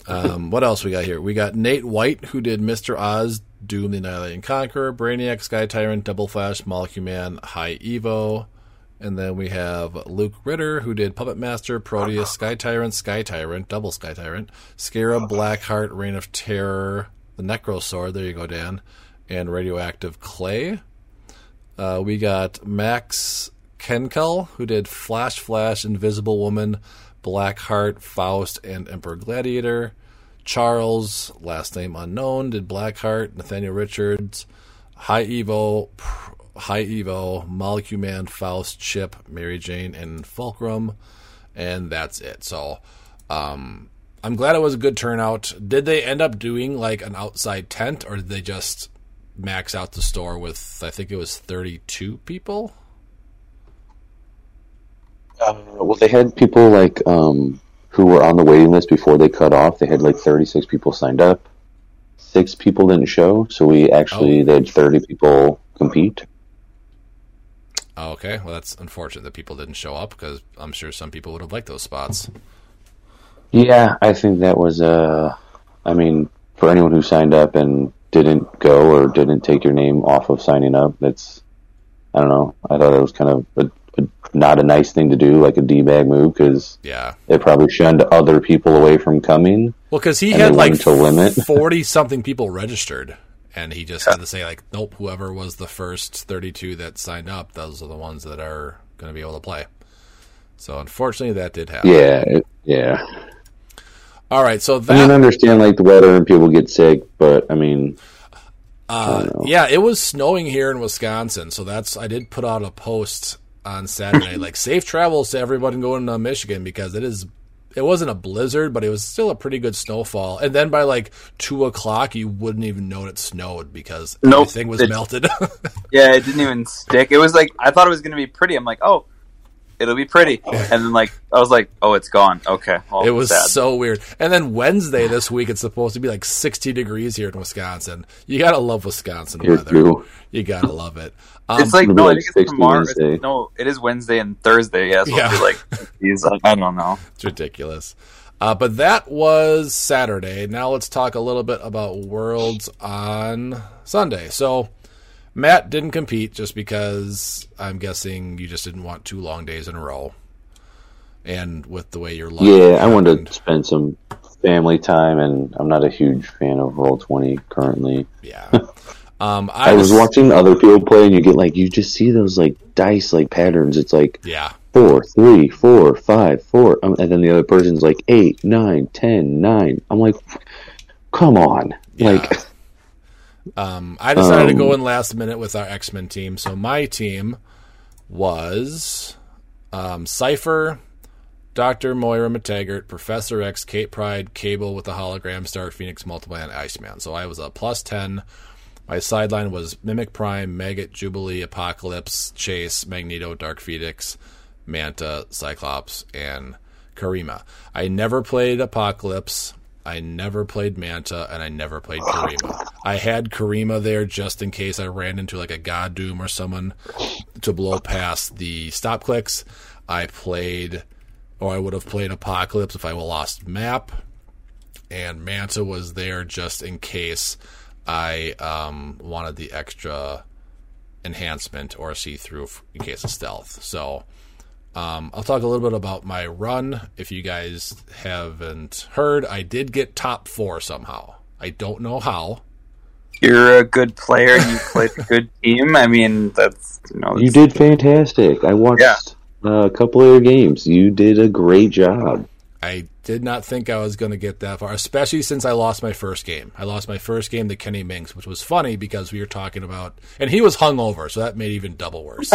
Um, what else we got here? We got Nate White, who did Mr. Oz, Doom the Annihilating Conqueror, Brainiac, Sky Tyrant, Double Flash, Molecule Man, High Evo. And then we have Luke Ritter, who did Puppet Master, Proteus, Sky Tyrant, Sky Tyrant, Double Sky Tyrant, Scarab, Blackheart, Reign of Terror, the Necro Sword, there you go, Dan, and Radioactive Clay. Uh, we got Max Kenkel, who did Flash Flash, Invisible Woman, Blackheart, Faust, and Emperor Gladiator. Charles, last name unknown, did Blackheart, Nathaniel Richards, High Evo, High Evo, Molecule Man, Faust, Chip, Mary Jane, and Fulcrum, and that's it. So, um, I'm glad it was a good turnout. Did they end up doing like an outside tent, or did they just max out the store with I think it was 32 people? Uh, well, they had people like um, who were on the waiting list before they cut off. They had like 36 people signed up. Six people didn't show, so we actually Oh. they had 30 people compete. Oh, okay, well that's unfortunate that people didn't show up because I'm sure some people would have liked those spots. Yeah, I think that was. Uh, I mean, for anyone who signed up and didn't go or didn't take your name off of signing up, that's. I don't know. I thought it was kind of a, a, not a nice thing to do, like a d bag move, because Yeah, it probably shunned other people away from coming. well, because he had like to limit. <laughs> 40 something people registered, and he just had to say like, nope, whoever was the first 32 that signed up, those are the ones that are going to be able to play. So unfortunately, that did happen. Yeah, yeah. All right, so that I understand like the weather and people get sick, but I mean, Uh, yeah, it was snowing here in Wisconsin, so that's I did put out a post on Saturday, <laughs> like safe travels to everyone going to Michigan because it is. It wasn't a blizzard, but it was still a pretty good snowfall. And then by like two o'clock, you wouldn't even know it snowed because Nope. everything was It- melted. <laughs> Yeah, it didn't even stick. It was like I thought it was gonna be pretty. I'm like, oh, it'll be pretty, and then like I was like, oh, it's gone. Okay, well, it was sad. so weird. And then Wednesday this week, it's supposed to be like sixty degrees here in Wisconsin. You gotta love Wisconsin here weather. too. You gotta love it. Um, It's like It'll be no, I think it's tomorrow. Wednesday. No, it is Wednesday and Thursday. Yeah, so Yeah. it'll be like geez, I, I don't know. It's ridiculous. Uh, but that was Saturday. Now let's talk a little bit about Worlds on Sunday. So Matt didn't compete just because I'm guessing you just didn't want two long days in a row. And with the way your life Yeah, I wanted to spend some family time, and I'm not a huge fan of Roll Twenty currently. Yeah. <laughs> Um, I, I was watching other people play, and you get like you just see those like dice like patterns. It's like Yeah. four, three, four, five, four, um, and then the other person's like eight, nine, ten, nine. I'm like, come on, Yeah. like <laughs> Um, I decided to Um, go in last minute with our X Men team. So my team was um, Cypher, Doctor Moira McTaggart, Professor X, Kate Pryde, Cable with the hologram, Star Phoenix, Multiply, and Iceman. So I was a plus ten. My sideline was Mimic Prime, Maggot, Jubilee, Apocalypse, Chase, Magneto, Dark Phoenix, Manta, Cyclops, and Karima. I never played Apocalypse. I never played Manta, and I never played Karima. I had Karima there just in case I ran into like a God Doom or someone to blow past the stop clicks. I played, or I would have played Apocalypse if I lost map, and Manta was there just in case I um, wanted the extra enhancement or see through in case of stealth. So um, I'll talk a little bit about my run. If you guys haven't heard, I did get top four somehow. I don't know how. You're a good player. You played a good <laughs> team. I mean, that's you know, you did fantastic. I watched Yeah. uh, a couple of your games. You did a great job. I did not think I was going to get that far, especially since I lost my first game. I lost my first game to Kenny Minks, which was funny because we were talking about, and he was hungover, so that made it even double worse.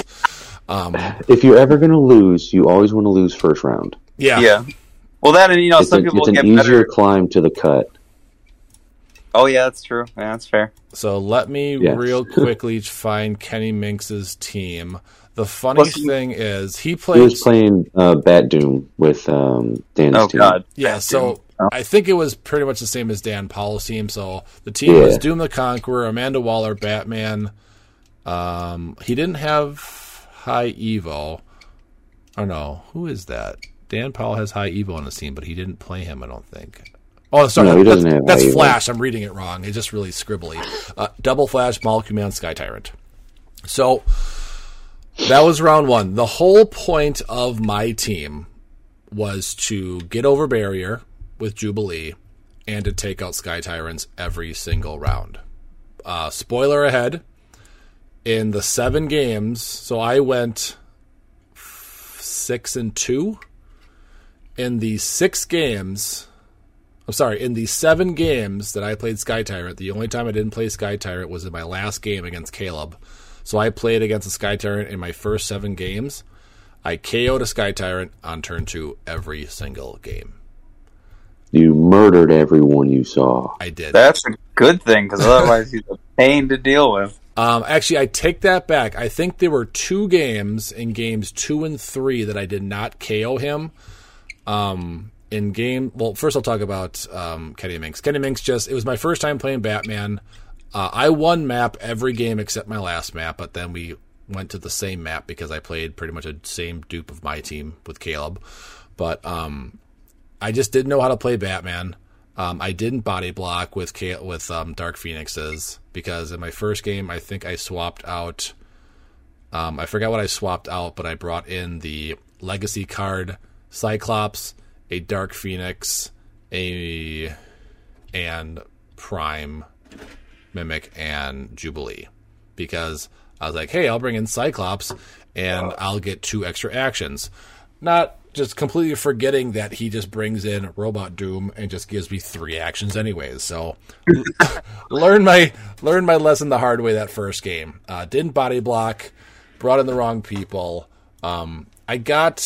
Um, If you're ever going to lose, you always want to lose first round. yeah, yeah. Well, that and you know, It's, some a, people it's an get easier better. climb to the cut. Oh yeah, that's true. Yeah, that's fair. So let me Yes. real <laughs> quickly find Kenny Minks's team. The funny What's he- thing is he He played. was playing uh, Bat Doom with um, Dan's Oh team. God. yeah, so Oh. I think it was pretty much the same as Dan Powell's team. So the team Yeah. was Doom the Conqueror, Amanda Waller, Batman. Um, he didn't have high Evo. Oh no, who is that? Dan Powell has high Evo on his team, but he didn't play him. I don't think. Oh, sorry, No, he that's, have that's high Evo. Flash. I'm reading it wrong. It's just really scribbly. Uh, Double Flash, Molecule Man, Sky Tyrant. So that was round one. The whole point of my team was to get over barrier with Jubilee and to take out Sky Tyrants every single round. Uh, spoiler ahead. In the seven games, so I went six and two. In the six games, I'm sorry, in the seven games that I played Sky Tyrant, the only time I didn't play Sky Tyrant was in my last game against Caleb. So I played against the Sky Tyrant in my first seven games. I KO'd a Sky Tyrant on turn two every single game. You murdered everyone you saw. I did. That's a good thing because otherwise he's a pain to deal with. Um, actually, I take that back. I think there were two games in games two and three that I did not KO him. Um, in game, well, first I'll talk about um, Kenny Minks. Kenny Minks just, it was my first time playing Batman. Uh, I won map every game except my last map, but then we went to the same map because I played pretty much a same dupe of my team with Caleb. But um, I just didn't know how to play Batman. Um, I didn't body block with with um, Dark Phoenixes because in my first game, I think I swapped out. Um, I forgot what I swapped out, but I brought in the Legacy card, Cyclops, a Dark Phoenix, a and Prime, Mimic, and Jubilee because I was like, hey, I'll bring in Cyclops and I'll get two extra actions. Not just completely forgetting that he just brings in Robot Doom and just gives me three actions anyways. So <laughs> learn my learn my lesson the hard way that first game. Uh, didn't body block, brought in the wrong people. Um, I got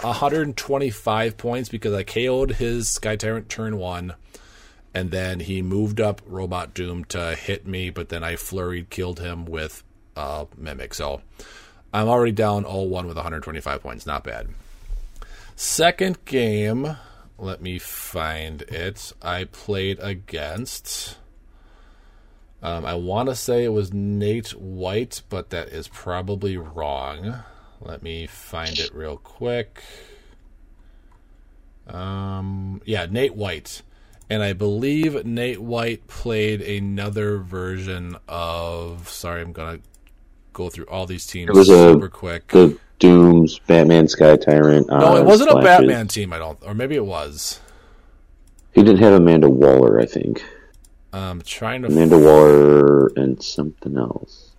125 points because I KO'd his Sky Tyrant turn one, and then he moved up Robot Doom to hit me, but then I flurried, killed him with uh, Mimic. So I'm already down 0-1 with 125 points. Not bad. Second game, let me find it. I played against. Um, I want to say it was Nate White, but that is probably wrong. Let me find it real quick. Um, yeah, Nate White. And I believe Nate White played another version of. Sorry, I'm going to go through all these teams It was a- super quick. The Dooms, Batman, Sky Tyrant. no, it wasn't a Batman team, I don't. Or maybe it was. He didn't have Amanda Waller, I think. Um, trying to. Amanda Waller and something else.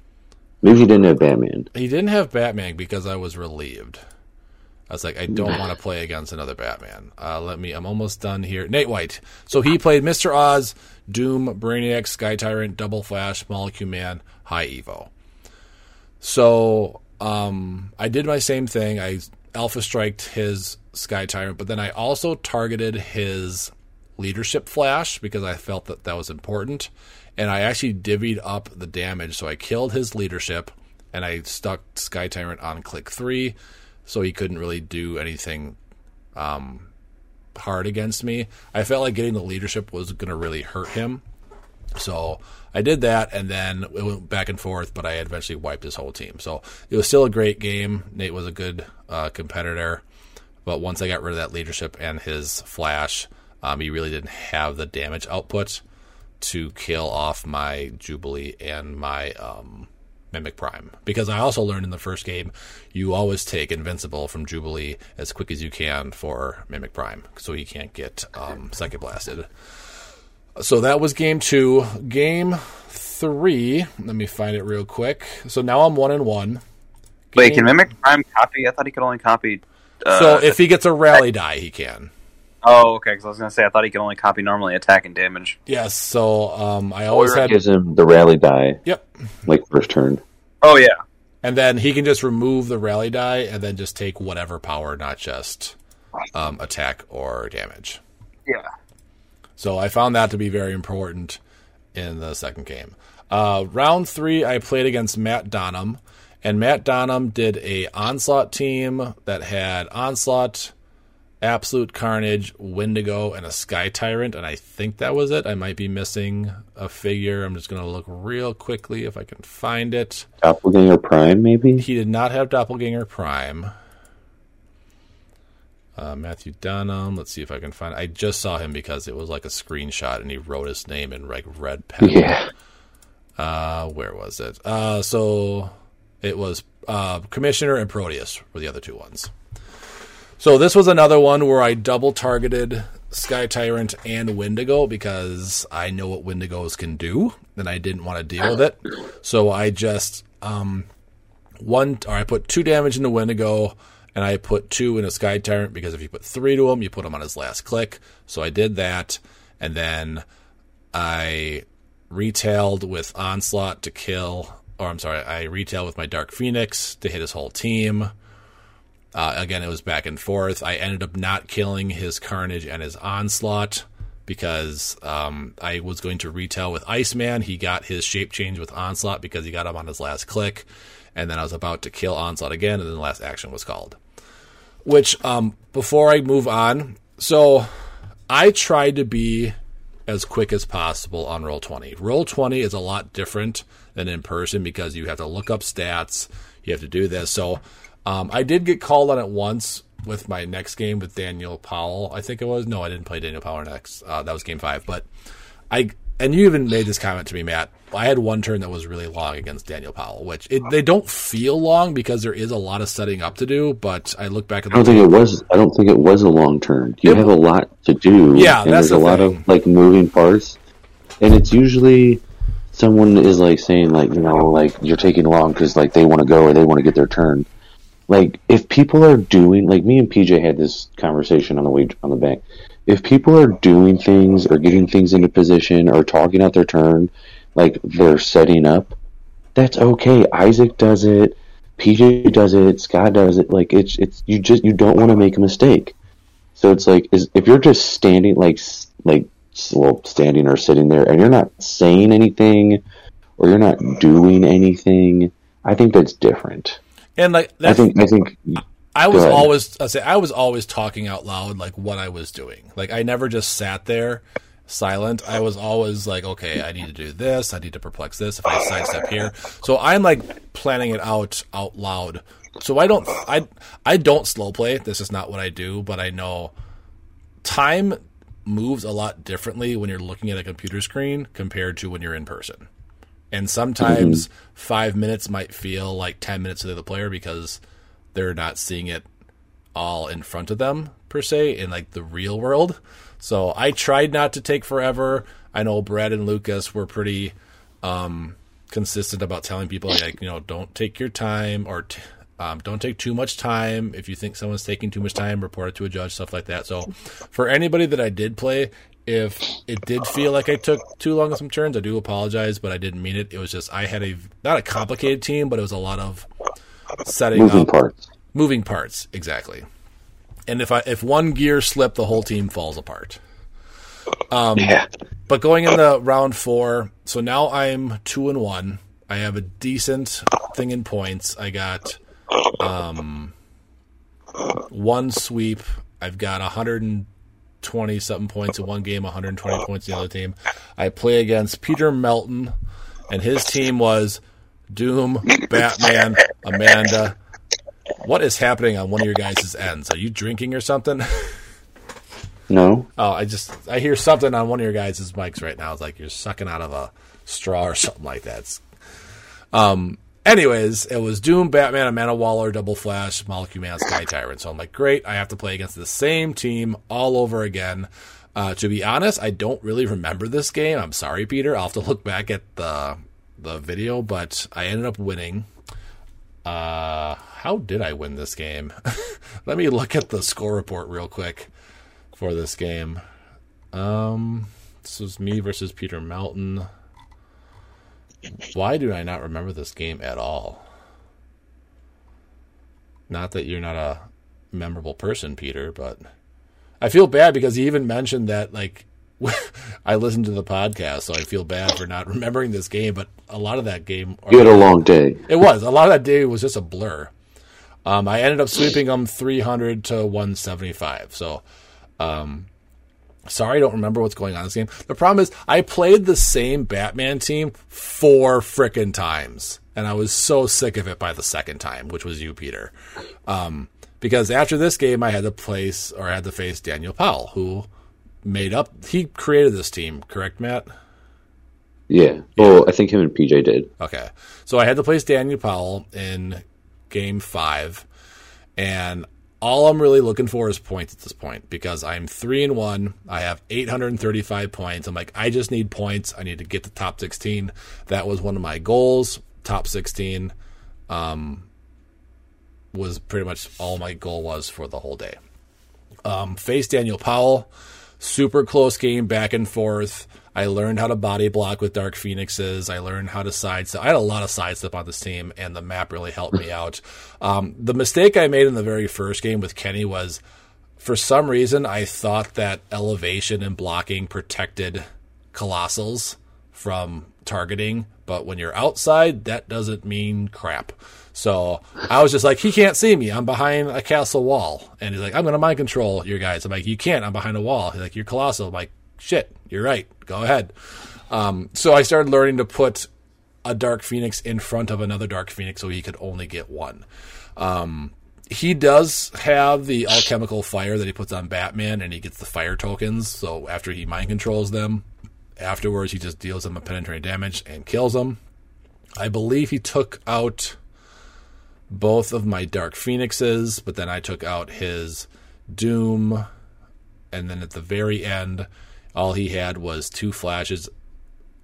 Maybe he didn't have Batman. He didn't have Batman because I was relieved. I was like, I don't <sighs> want to play against another Batman. Uh, let me. I'm almost done here. Nate White. So he played Mr. Oz, Doom, Brainiac, Sky Tyrant, Double Flash, Molecule Man, High Evo. So um, I did my same thing. I Alpha Striked his Sky Tyrant, but then I also targeted his Leadership Flash because I felt that that was important. And I actually divvied up the damage. So I killed his Leadership and I stuck Sky Tyrant on click three, so he couldn't really do anything um, hard against me. I felt like getting the leadership was going to really hurt him, so I did that, and then it went back and forth. But I eventually wiped his whole team, so it was still a great game. Nate was a good uh, competitor, but once I got rid of that leadership and his flash, um, he really didn't have the damage output to kill off my Jubilee and my um, Mimic Prime. Because I also learned in the first game, you always take Invincible from Jubilee as quick as you can for Mimic Prime, so he can't get um, Psychic Blasted. So that was game two. Game three, let me find it real quick. So now I'm one and one. Wait, can Mimic Prime copy? I thought he could only copy. Uh, so if he gets a rally die, he can. oh, okay. Because I was gonna say I thought he could only copy normally attack and damage. Yes. So um, I always Moira had. gives him the rally die, Yep. like first turn. Oh yeah. And then he can just remove the rally die and then just take whatever power, not just um, attack or damage. Yeah. So I found that to be very important in the second game. Uh, round three, I played against Matt Donham, and Matt Donham did a onslaught team that had onslaught, absolute carnage, Wendigo, and a sky tyrant, and I think that was it. I might be missing a figure. I'm just gonna look real quickly if I can find it. Doppelganger Prime, maybe? He did not have Doppelganger Prime. Uh, Matthew Dunham. Let's see if I can find. I just saw him because it was like a screenshot, and he wrote his name in like red pen. Yeah. Uh, where was it? Uh, so it was uh, Commissioner and Proteus were the other two ones. So this was another one where I double targeted Sky Tyrant and Wendigo because I know what Wendigos can do, and I didn't want to deal with it. So I just um, one, or I put two damage into Wendigo, and I put two in a Sky Tyrant because if you put three to him, you put him on his last click. So I did that, and then I retailed with Onslaught to kill, or I'm sorry, I retailed with my Dark Phoenix to hit his whole team. Uh, again, it was back and forth. I ended up not killing his Carnage and his Onslaught because um, I was going to retail with Iceman. He got his shape change with Onslaught because he got him on his last click. And then I was about to kill Onslaught again, and then the last action was called. Which, um, before I move on, so I tried to be as quick as possible on roll 20 roll 20 is a lot different than in person because you have to look up stats you have to do this. So um, i did get called on it once with my next game with daniel powell i think it was. No i didn't play daniel powell next uh, that was game five but i and you even made this comment to me matt i had one turn that was really long against daniel powell which it, they don't feel long because there is a lot of setting up to do but i look back at I don't think it was. I don't think it was a long turn. You It- have a lot to do. Yeah, and that's there's a the lot of like moving parts, and it's usually someone is like saying like you know like you're taking long because like they want to go or they want to get their turn. Like if people are doing like me and PJ had this conversation on the way on the bank. If people are doing things or getting things into position or talking at their turn, like they're setting up, that's okay. Isaac does it. PJ does it. Scott does it. Like it's it's you just you don't want to make a mistake. So it's like is if you're just standing like like well standing or sitting there and you're not saying anything or you're not doing anything, I think that's different. And like I think I think I was always I say I was always talking out loud like what I was doing. Like I never just sat there silent. I was always like, okay, I need to do this. I need to perplex this. If I sidestep here, so I'm like planning it out out loud. So I don't I I don't slow play. This is not what I do, but I know time moves a lot differently when you're looking at a computer screen compared to when you're in person. And sometimes mm-hmm. five minutes might feel like 10 minutes to the player because they're not seeing it all in front of them, per se, in like the real world. So I tried not to take forever. I know Brad and Lucas were pretty um, consistent about telling people, like, you know, don't take your time or t- um, don't take too much time. If you think someone's taking too much time, report it to a judge, stuff like that. So for anybody that I did play, if it did feel like I took too long on some turns, I do apologize, but I didn't mean it. It was just I had a not a complicated team, but it was a lot of setting moving up parts. moving parts exactly. And if I if one gear slipped, the whole team falls apart. yeah. But going into round four, so now I'm two and one. I have a decent thing in points. I got um, one sweep. I've got 120 something points in one game, 120 points in the other team. I play against Peter Melton, and his team was Doom, Batman, Amanda. What is happening on one of your guys' ends? Are you drinking or something? <laughs> No. Oh, I just I hear something on one of your guys' mics right now. It's like you're sucking out of a straw or <laughs> something like that. It's- um. Anyways, it was Doom, Batman, Amanda Waller, Double Flash, Molecule Man, Sky Tyrant. So I'm like, great. I have to play against the same team all over again. Uh, to be honest, I don't really remember this game. I'm sorry, Peter. I'll have to look back at the the video, but I ended up winning. Uh, how did I win this game? <laughs> Let me look at the score report real quick for this game. Um, this was me versus Peter Melton. Why do I not remember this game at all? Not that you're not a memorable person, Peter, but I feel bad because he even mentioned that like <laughs> I listened to the podcast, so I feel bad for not remembering this game. But a lot of that game, You had a long day. it was a lot of that day was just a blur. Um, I ended up sweeping them 300 to 175. So, um, sorry, I don't remember what's going on in this game. The problem is, I played the same Batman team four frickin' times, and I was so sick of it by the second time, which was you, Peter. Um, because after this game, I had to place or I had to face Daniel Powell, who made up. He created this team, correct, Matt? Yeah. Oh, I think him and PJ did. Okay. So I had to place Daniel Powell in game five, and all I'm really looking for is points at this point because I'm three and one. I have 835 points. I'm like, I just need points. I need to get to top 16. That was one of my goals. Top 16 um, was pretty much all my goal was for the whole day. Um, face Daniel Powell, super close game, back and forth. I learned how to body block with Dark Phoenixes. I learned how to sidestep. I had a lot of sidestep on this team, and the map really helped me out. Um, the mistake I made in the very first game with Kenny was, for some reason, I thought that elevation and blocking protected Colossals from targeting, but when you're outside, that doesn't mean crap. So I was just like, he can't see me. I'm behind a castle wall. And he's like, I'm going to mind control your guys. I'm like, you can't. I'm behind a wall. He's like, you're colossal. I'm like, shit, you're right. Go ahead. Um, so I started learning to put a Dark Phoenix in front of another Dark Phoenix so he could only get one. Um, he does have the alchemical fire that he puts on Batman, and he gets the fire tokens. So after he mind controls them, afterwards he just deals them a penetrating damage and kills them. I believe he took out both of my Dark Phoenixes, but then I took out his Doom, and then at the very end, all he had was two flashes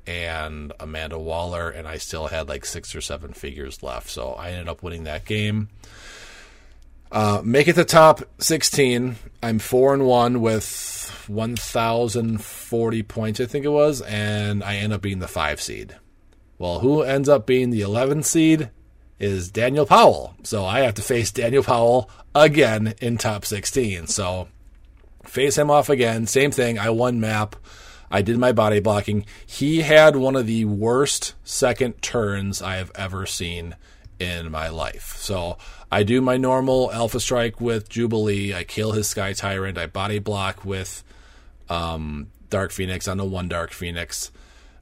and Amanda Waller, and I still had like six or seven figures left. So I ended up winning that game. Uh, make it the top 16. I'm four and one with 1,040 points, I think it was, and I end up being the five seed. Well, who ends up being the 11 seed is Daniel Powell. So I have to face Daniel Powell again in top 16. So face him off again. Same thing. I won map. I did my body blocking. He had one of the worst second turns I have ever seen in my life. So I do my normal Alpha Strike with Jubilee. I kill his Sky Tyrant. I body block with um, Dark Phoenix on the one Dark Phoenix.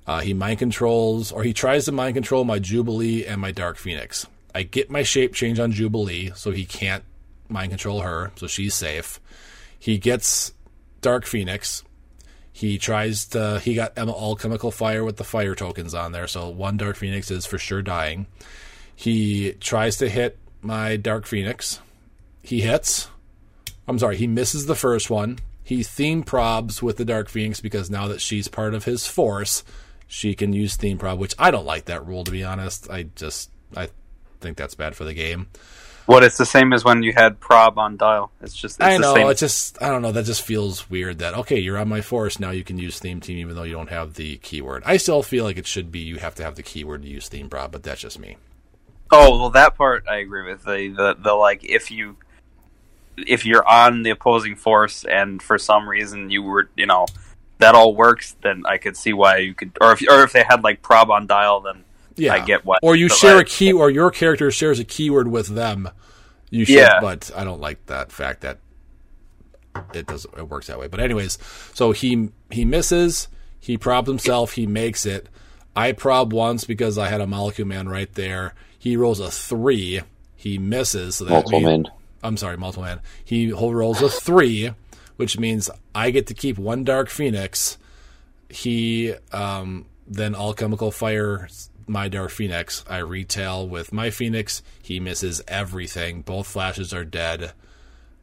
Uh, he mind controls, or he tries to mind control my Jubilee and my Dark Phoenix. I get my shape change on Jubilee, so he can't mind control her, so she's safe. He gets Dark Phoenix. He tries to. He got alchemical fire with the fire tokens on there, so one Dark Phoenix is for sure dying. He tries to hit my Dark Phoenix. He hits. I'm sorry, he misses the first one. He theme probs with the Dark Phoenix because now that she's part of his force, she can use theme prob, which I don't like that rule to be honest. I just I think that's bad for the game. What it's the same as when you had prob on dial. It's just it's I know the same. it just I don't know that just feels weird that okay you're on my force now you can use theme team even though you don't have the keyword. I still feel like it should be you have to have the keyword to use theme prob, but that's just me. Oh well, that part I agree with. The the, the like if you if you're on the opposing force and for some reason you were you know that all works, then I could see why you could. Or if or if they had like prob on dial, then Yeah, I get what. Or you but, share like, a key, or your character shares a keyword with them. You should, Yeah. but I don't like that fact that it does it works that way. But anyways, so he he misses, he prob himself, he makes it. I prob once because I had a molecule man right there. He rolls a three, he misses. So that Multiple means- man. I'm sorry, multiple man. He whole rolls a three, which means I get to keep one Dark Phoenix. He um, then alchemical fire my Dark Phoenix. I retail with my Phoenix. He misses everything. Both flashes are dead.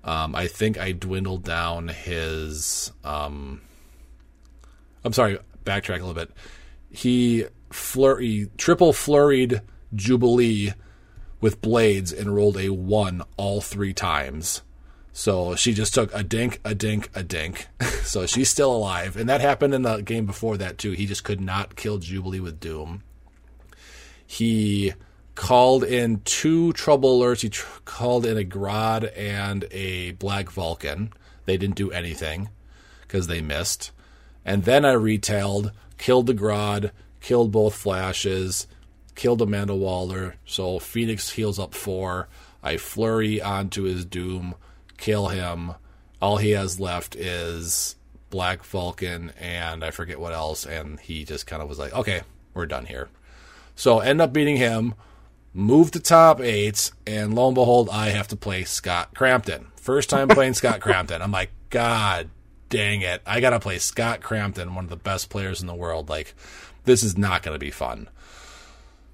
Um, I think I dwindled down his. Um, I'm sorry, backtrack a little bit. He flurry triple flurried Jubilee with blades and rolled a one all three times. So she just took a dink, a dink, a dink. <laughs> so she's still alive. And that happened in the game before that, too. He just could not kill Jubilee with Doom. He called in two trouble alerts. He tr- called in a Grodd and a Black Vulcan. They didn't do anything because they missed. And then I retailed, killed the Grodd, killed both flashes, killed Amanda Waller. So Phoenix heals up four. I flurry onto his doom, kill him. All he has left is Black Vulcan and I forget what else. And he just kind of was like, okay, we're done here. So end up beating him, move to top eight, and lo and behold, I have to play Scott Crampton. First time <laughs> playing Scott Crampton. I'm like, God dang it. I got to play Scott Crampton, one of the best players in the world. Like, this is not going to be fun.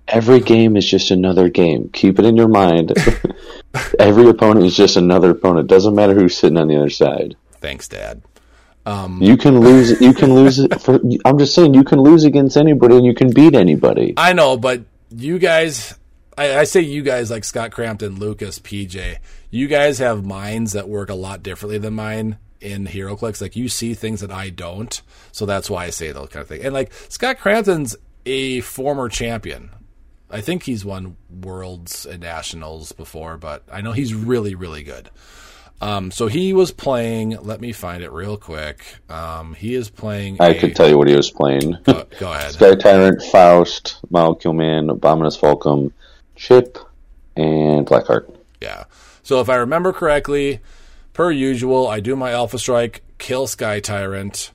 Every game is just another game. Keep it in your mind. <laughs> Every opponent is just another opponent. Doesn't matter who's sitting on the other side. Thanks, Dad. Um, you can lose. You can lose. it For, I'm just saying, you can lose against anybody, and you can beat anybody. I know, but you guys, I, I say you guys like Scott Crampton, Lucas, PJ, you guys have minds that work a lot differently than mine in HeroClix. Like you see things that I don't, so that's why I say those kind of things. And like Scott Crampton's a former champion. I think he's won worlds and nationals before, but I know he's really, really good. Um, so he was playing. Let me find it real quick. Um, he is playing. I a- could tell you what he was playing. <laughs> Go, go ahead. Sky Tyrant, Faust, Molecule Man, Abominus Fulcrum, Chip, and Blackheart. Yeah. So if I remember correctly, per usual, I do my Alpha Strike, kill Sky Tyrant,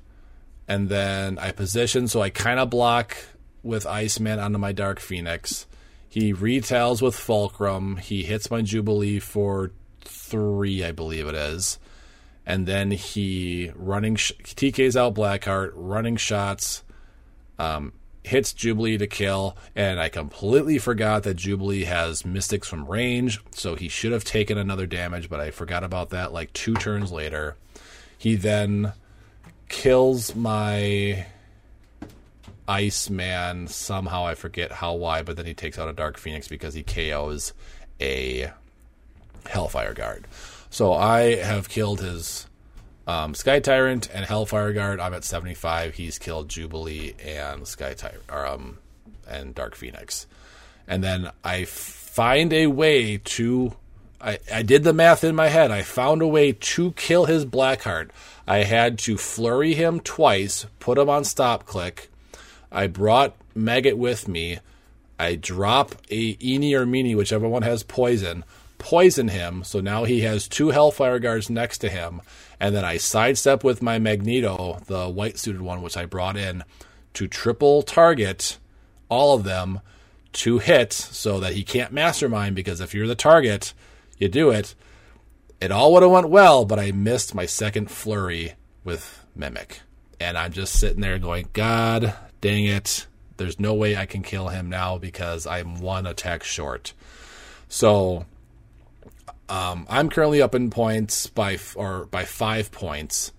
and then I position so I kind of block with Iceman onto my Dark Phoenix. He retails with Fulcrum. He hits my Jubilee for three, I believe it is. And then he running sh- TK's out Blackheart, running shots, um, hits Jubilee to kill, and I completely forgot that Jubilee has Mystics from range, so he should have taken another damage, but I forgot about that like two turns later. He then kills my Iceman somehow. I forget how why, but then he takes out a Dark Phoenix because he KOs a Hellfire Guard. So I have killed his um, Sky Tyrant and Hellfire Guard. I'm at 75. He's killed Jubilee and Sky Tyrant, um, and Dark Phoenix. And then I find a way to. I, I did the math in my head. I found a way to kill his Blackheart. I had to flurry him twice, put him on stop click. I brought Maggot with me. I drop a Eenie or Meanie, whichever one has poison, poison him. So now he has two Hellfire Guards next to him. And then I sidestep with my Magneto, the white suited one, which I brought in, to triple target all of them to hit so that he can't mastermind because if you're the target, you do it. It all would have went well, but I missed my second flurry with Mimic. And I'm just sitting there going, God dang it. There's no way I can kill him now because I'm one attack short. So um, I'm currently up in points by or by five points.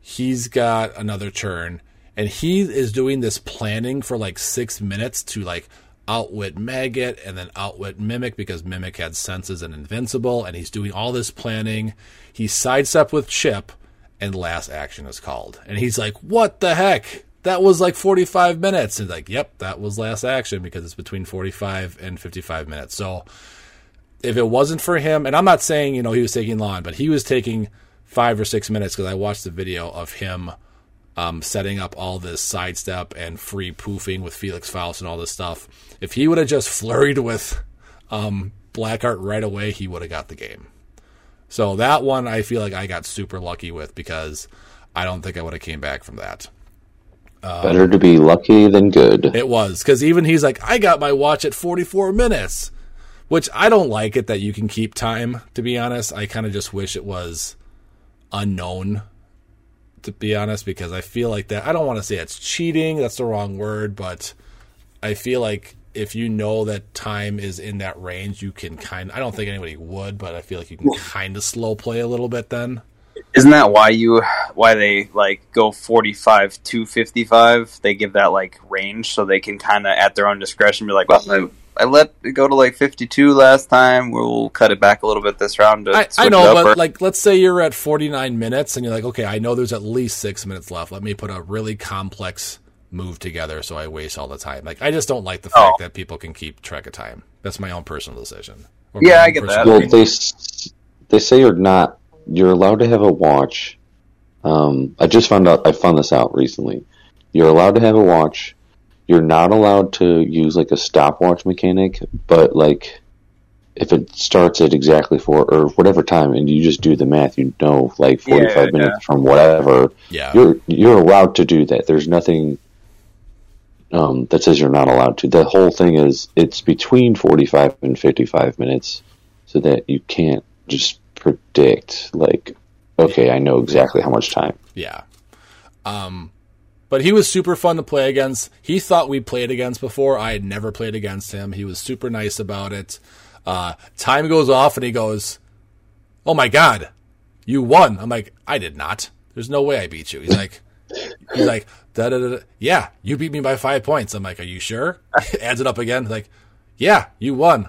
He's got another turn, and he is doing this planning for like six minutes to like outwit Maggot and then outwit Mimic because Mimic had senses and invincible, and he's doing all this planning. He sidestep with Chip, and last action is called, and he's like, "What the heck? That was like 45 minutes." And like, "Yep, that was last action because it's between 45 and 55 minutes." So if it wasn't for him, and I'm not saying you know he was taking long, but he was taking five or six minutes because I watched the video of him um, setting up all this sidestep and free poofing with Felix Faust and all this stuff. If he would have just flurried with um, Blackheart right away, he would have got the game. So that one I feel like I got super lucky with because I don't think I would have came back from that. Better to be lucky than good. It was because even he's like, I got my watch at 44 minutes, which I don't like it that you can keep time. To be honest, I kind of just wish it was unknown. To be honest, because I feel like that I don't want to say it's cheating. That's the wrong word, but I feel like if you know that time is in that range, you can kind. I don't think anybody would, but I feel like you can <laughs> kind of slow play a little bit then. Isn't that why you why they like go forty five to fifty five? They give that like range so they can kind of at their own discretion be like, well, I, I let it go to like fifty two last time. We'll cut it back a little bit this round. To I, switch I know, it up, but or- like, let's say you're at 49 minutes and you're like, okay, I know there's at least six minutes left. Let me put a really complex move together so I waste all the time. Like, I just don't like the fact Oh. that people can keep track of time. That's my own personal decision. Yeah, I get that. Well, they they say you're not. You're allowed to have a watch. Um, I just found out. I found this out recently. You're allowed to have a watch. You're not allowed to use like a stopwatch mechanic, but like if it starts at exactly four or whatever time, and you just do the math, you know, like 45 yeah. minutes from whatever. Yeah. You're you're allowed to do that. There's nothing um, that says you're not allowed to. The whole thing is it's between 45 and 55 minutes, so that you can't just predict like, okay, I know exactly how much time. Yeah. Um, but he was super fun to play against. He thought we played against before. I had never played against him. He was super nice about it. Uh, time goes off and he goes, "Oh my god, you won!" I'm like, "I did not. There's no way I beat you." He's like, "He's like, da da da. Yeah, you beat me by five points." I'm like, "Are you sure?" <laughs> Adds it up again. Like, "Yeah, you won."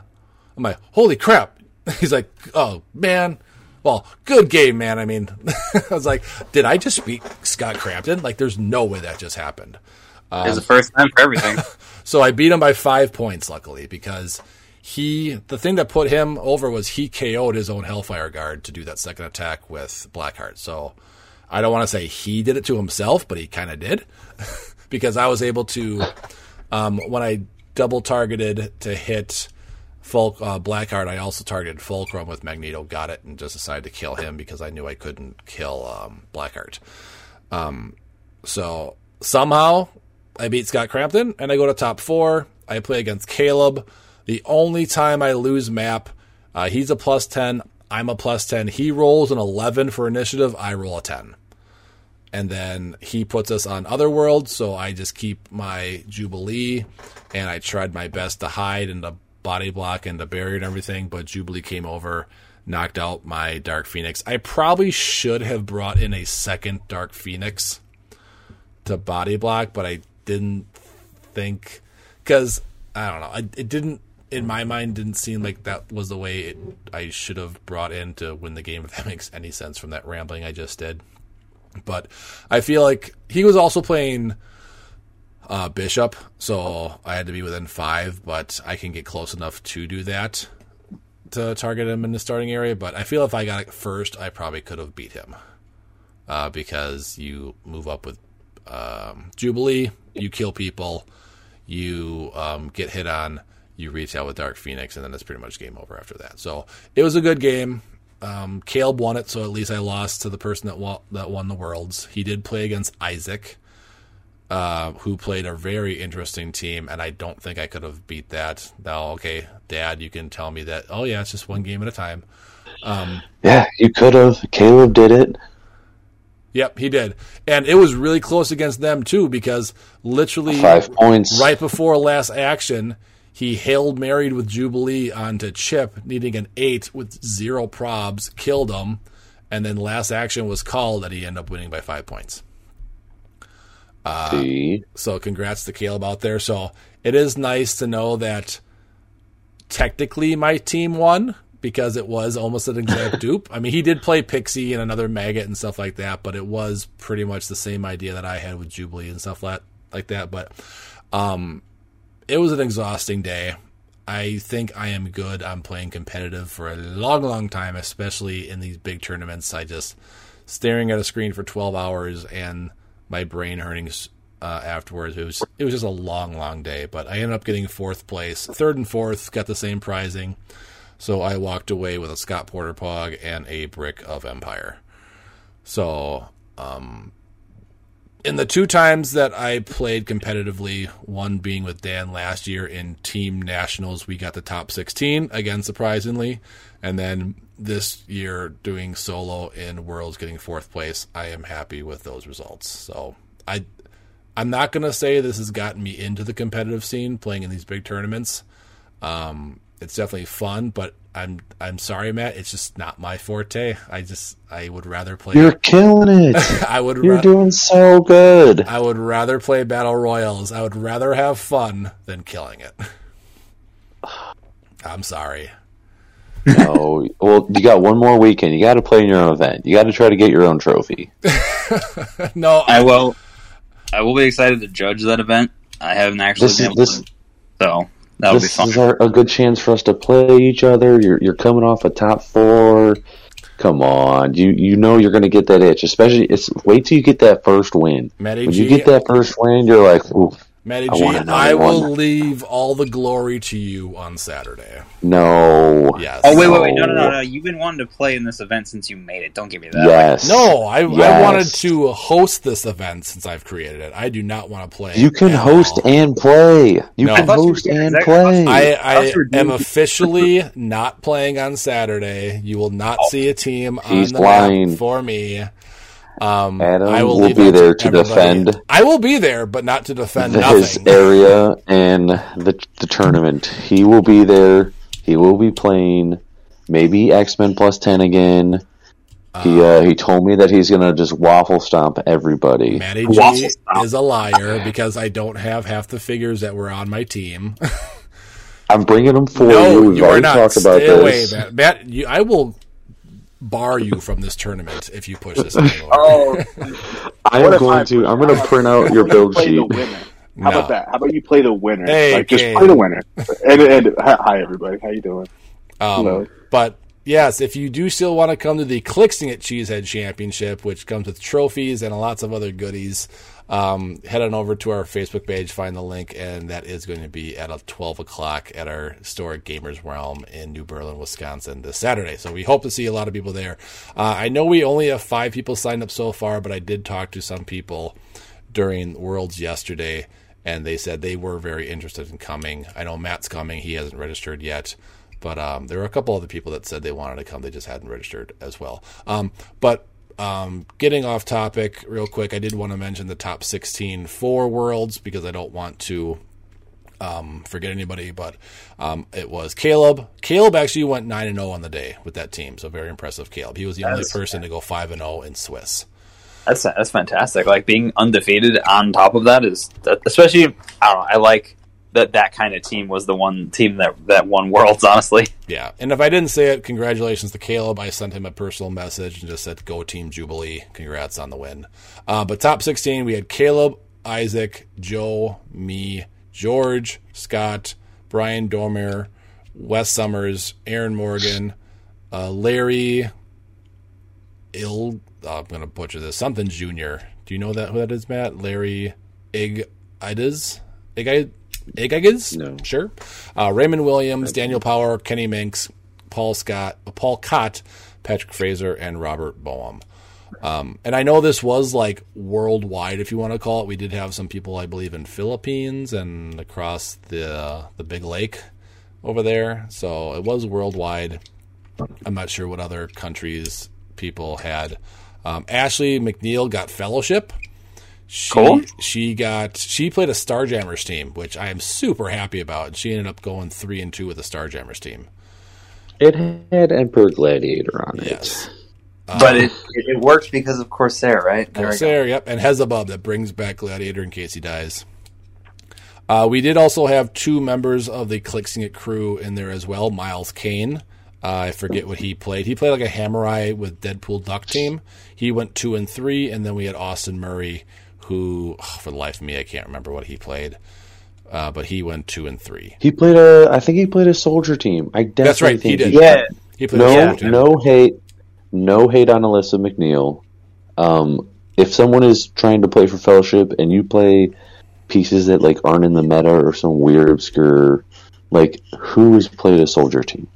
I'm like, "Holy crap!" <laughs> He's like, "Oh man." Well, good game, man. I mean, <laughs> I was like, did I just beat Scott Crampton? Like, there's no way that just happened. There's a first time for everything. <laughs> So I beat him by five points, luckily, because he, the thing that put him over was he KO'd his own Hellfire Guard to do that second attack with Blackheart. So I don't want to say he did it to himself, but he kind of did because I was able to, um, when I double targeted to hit Fulk, uh, Blackheart, I also targeted Fulcrum with Magneto, got it, and just decided to kill him because I knew I couldn't kill um, Blackheart. Um, so somehow I beat Scott Crampton and I go to top four. I play against Caleb. The only time I lose map, uh, he's a plus 10. I'm a plus 10. He rolls an 11 for initiative. I roll a 10. And then he puts us on other worlds. So I just keep my Jubilee and I tried my best to hide and to body block and the barrier and everything. But Jubilee came over, knocked out my Dark Phoenix. I probably should have brought in a second Dark Phoenix to body block, but I didn't think because I don't know. It didn't in my mind didn't seem like that was the way it, I should have brought in to win the game. If that <laughs> makes any sense from that rambling I just did. But I feel like he was also playing uh, Bishop, so I had to be within five. But I can get close enough to do that to target him in the starting area. But I feel if I got it first, I probably could have beat him uh, because you move up with um, Jubilee, you kill people, you um, get hit on, you reach out with Dark Phoenix, and then it's pretty much game over after that. So it was a good game. Um, Caleb won it, so at least I lost to the person that won, that won the worlds. He did play against Isaac, uh, who played a very interesting team, and I don't think I could have beat that. Now, okay, Dad, you can tell me that. Oh yeah, it's just one game at a time. Um, Yeah, you could have. Caleb did it. Yep, he did. And it was really close against them too because literally Five points. right before last action, he hailed married with Jubilee onto Chip, needing an eight with zero probs, killed him, and then last action was called and he ended up winning by five points. See, So congrats to Caleb out there. So it is nice to know that technically my team won because it was almost an exact <laughs> dupe. I mean, he did play Pixie and another maggot and stuff like that, but it was pretty much the same idea that I had with Jubilee and stuff like like that. But um, it was an exhausting day. I think I am good. I'm playing competitive for a long, long time, especially in these big tournaments. I just staring at a screen for 12 hours and my brain hurting uh, afterwards. It was it was just a long, long day. But I ended up getting fourth place, third and fourth, got the same prizing. So I walked away with a Scott Porter Pog and a brick of Empire. So, um, in the two times that I played competitively, one being with Dan last year in Team Nationals, we got the top 16, again, surprisingly. And then this year doing solo in Worlds, getting fourth place. I am happy with those results. So, I. I'm not going to say this has gotten me into the competitive scene playing in these big tournaments. Um, it's definitely fun, but I'm I'm sorry, Matt. It's just not my forte. I just I would rather play. you're killing it. <laughs> I would You're ra- doing so good. I would rather play battle royals. I would rather have fun than killing it. <sighs> I'm sorry. No, well, you got one more weekend. You got to play in your own event. You got to try to get your own trophy. <laughs> No, I will. I will be excited to judge that event. I haven't actually This been this. to, so that'll be fun. This is our, a good chance for us to play each other. You're you're coming off a top four. Come on, you you know you're going to get that itch. Especially, it's wait till you get that first win. Matty When G, you get that first win, you're like, Ooh, Matty I G, I will one. leave all the glory to you on Saturday. no, Yes. Oh wait, wait, wait! No, no, No. no, no! You've been wanting to play in this event since you made it. Don't give me that. yes, No, I, I wanted to host this event since I've created it. I do not want to play. You can host all. and play. You No. can I you host and play. I, I am officially <laughs> not playing on Saturday. You will not oh. see a team on He's the lying. map for me. Um, Adam I will, will be there to everybody. defend I will be there, but not to defend his nothing. area and the the tournament. He will be there. He will be playing. Maybe X Men plus ten again. He uh, he told me that he's gonna just waffle stomp everybody. Matty G stop. is a liar because I don't have half the figures that were on my team. I'm bringing them for no, you. We've you are already not. talked about Stay away. Matt. Matt you, I will bar you from this tournament if you push this <laughs> anymore. Oh, I am going I- to. I'm going to print out your What if you build sheet. How No. about that? How about you play the winner? Hey, like just play the winner. And, and hi everybody, how you doing? Um, Hello. but yes, if you do still want to come to the Clixing It Cheesehead Championship, which comes with trophies and lots of other goodies, um, head on over to our Facebook page, find the link, and that is going to be at 12 o'clock at our store at Gamers Realm in New Berlin, Wisconsin this Saturday. So we hope to see a lot of people there. Uh, I know we only have five people signed up so far, but I did talk to some people during Worlds yesterday, and they said they were very interested in coming. I know Matt's coming; he hasn't registered yet, but um, there were a couple other people that said they wanted to come; they just hadn't registered as well. Um, but um, getting off topic, real quick, I did want to mention the top 16 for Worlds because I don't want to um, forget anybody, but um, it was Caleb. Caleb actually went nine and zero on the day with that team, so very impressive. Caleb, he was the only That's- person to go five and zero in Swiss. That's that's fantastic. Like being undefeated on top of that is, that, especially I don't know. I like that that kind of team was the one team that that won worlds. Honestly, Yeah, and if I didn't say it, congratulations to Caleb. I sent him a personal message and just said, "Go Team Jubilee! Congrats on the win." Uh, but top sixteen, we had Caleb, Isaac, Joe, me, George, Scott, Brian Dormer, Wes Summers, Aaron Morgan, uh, Larry, Il. oh, I'm gonna butcher this. Something Junior. Do you know that who that is, Matt? Larry Ig Idas? Ig Igigas? No. Sure. Uh, Raymond Williams, Daniel Power, Kenny Minks, Paul Scott, Paul Cott, Patrick Fraser, and Robert Boehm. Um, and I know this was like worldwide, if you want to call it. We did have some people, I believe, in Philippines and across the the Big Lake over there. So it was worldwide. I'm not sure what other countries people had. Um, Ashley McNeil got fellowship. She, Cool. She got she played a Starjammers team, which I am super happy about. She ended up going three and two with the Starjammers team. It had Emperor Gladiator on it. Yes. but it it worked because of Corsair, right? There. Corsair, yep, and Hepzibah that brings back Gladiator in case he dies. Uh, we did also have two members of the Clixing It crew in there as well. Miles Kane, uh, I forget what he played. He played like a Hammerai with Deadpool Duck team. He went two and three, and then we had Austin Murray, who, oh, for the life of me, I can't remember what he played, uh, but he went two and three. He played a. I think he played a soldier team. I definitely That's right, he did. Yeah, He played a No, Soldier team. no hate, no hate on Alyssa McNeil. Um, if someone is trying to play for Fellowship and you play pieces that like aren't in the meta or some weird obscure, like who has played a soldier team?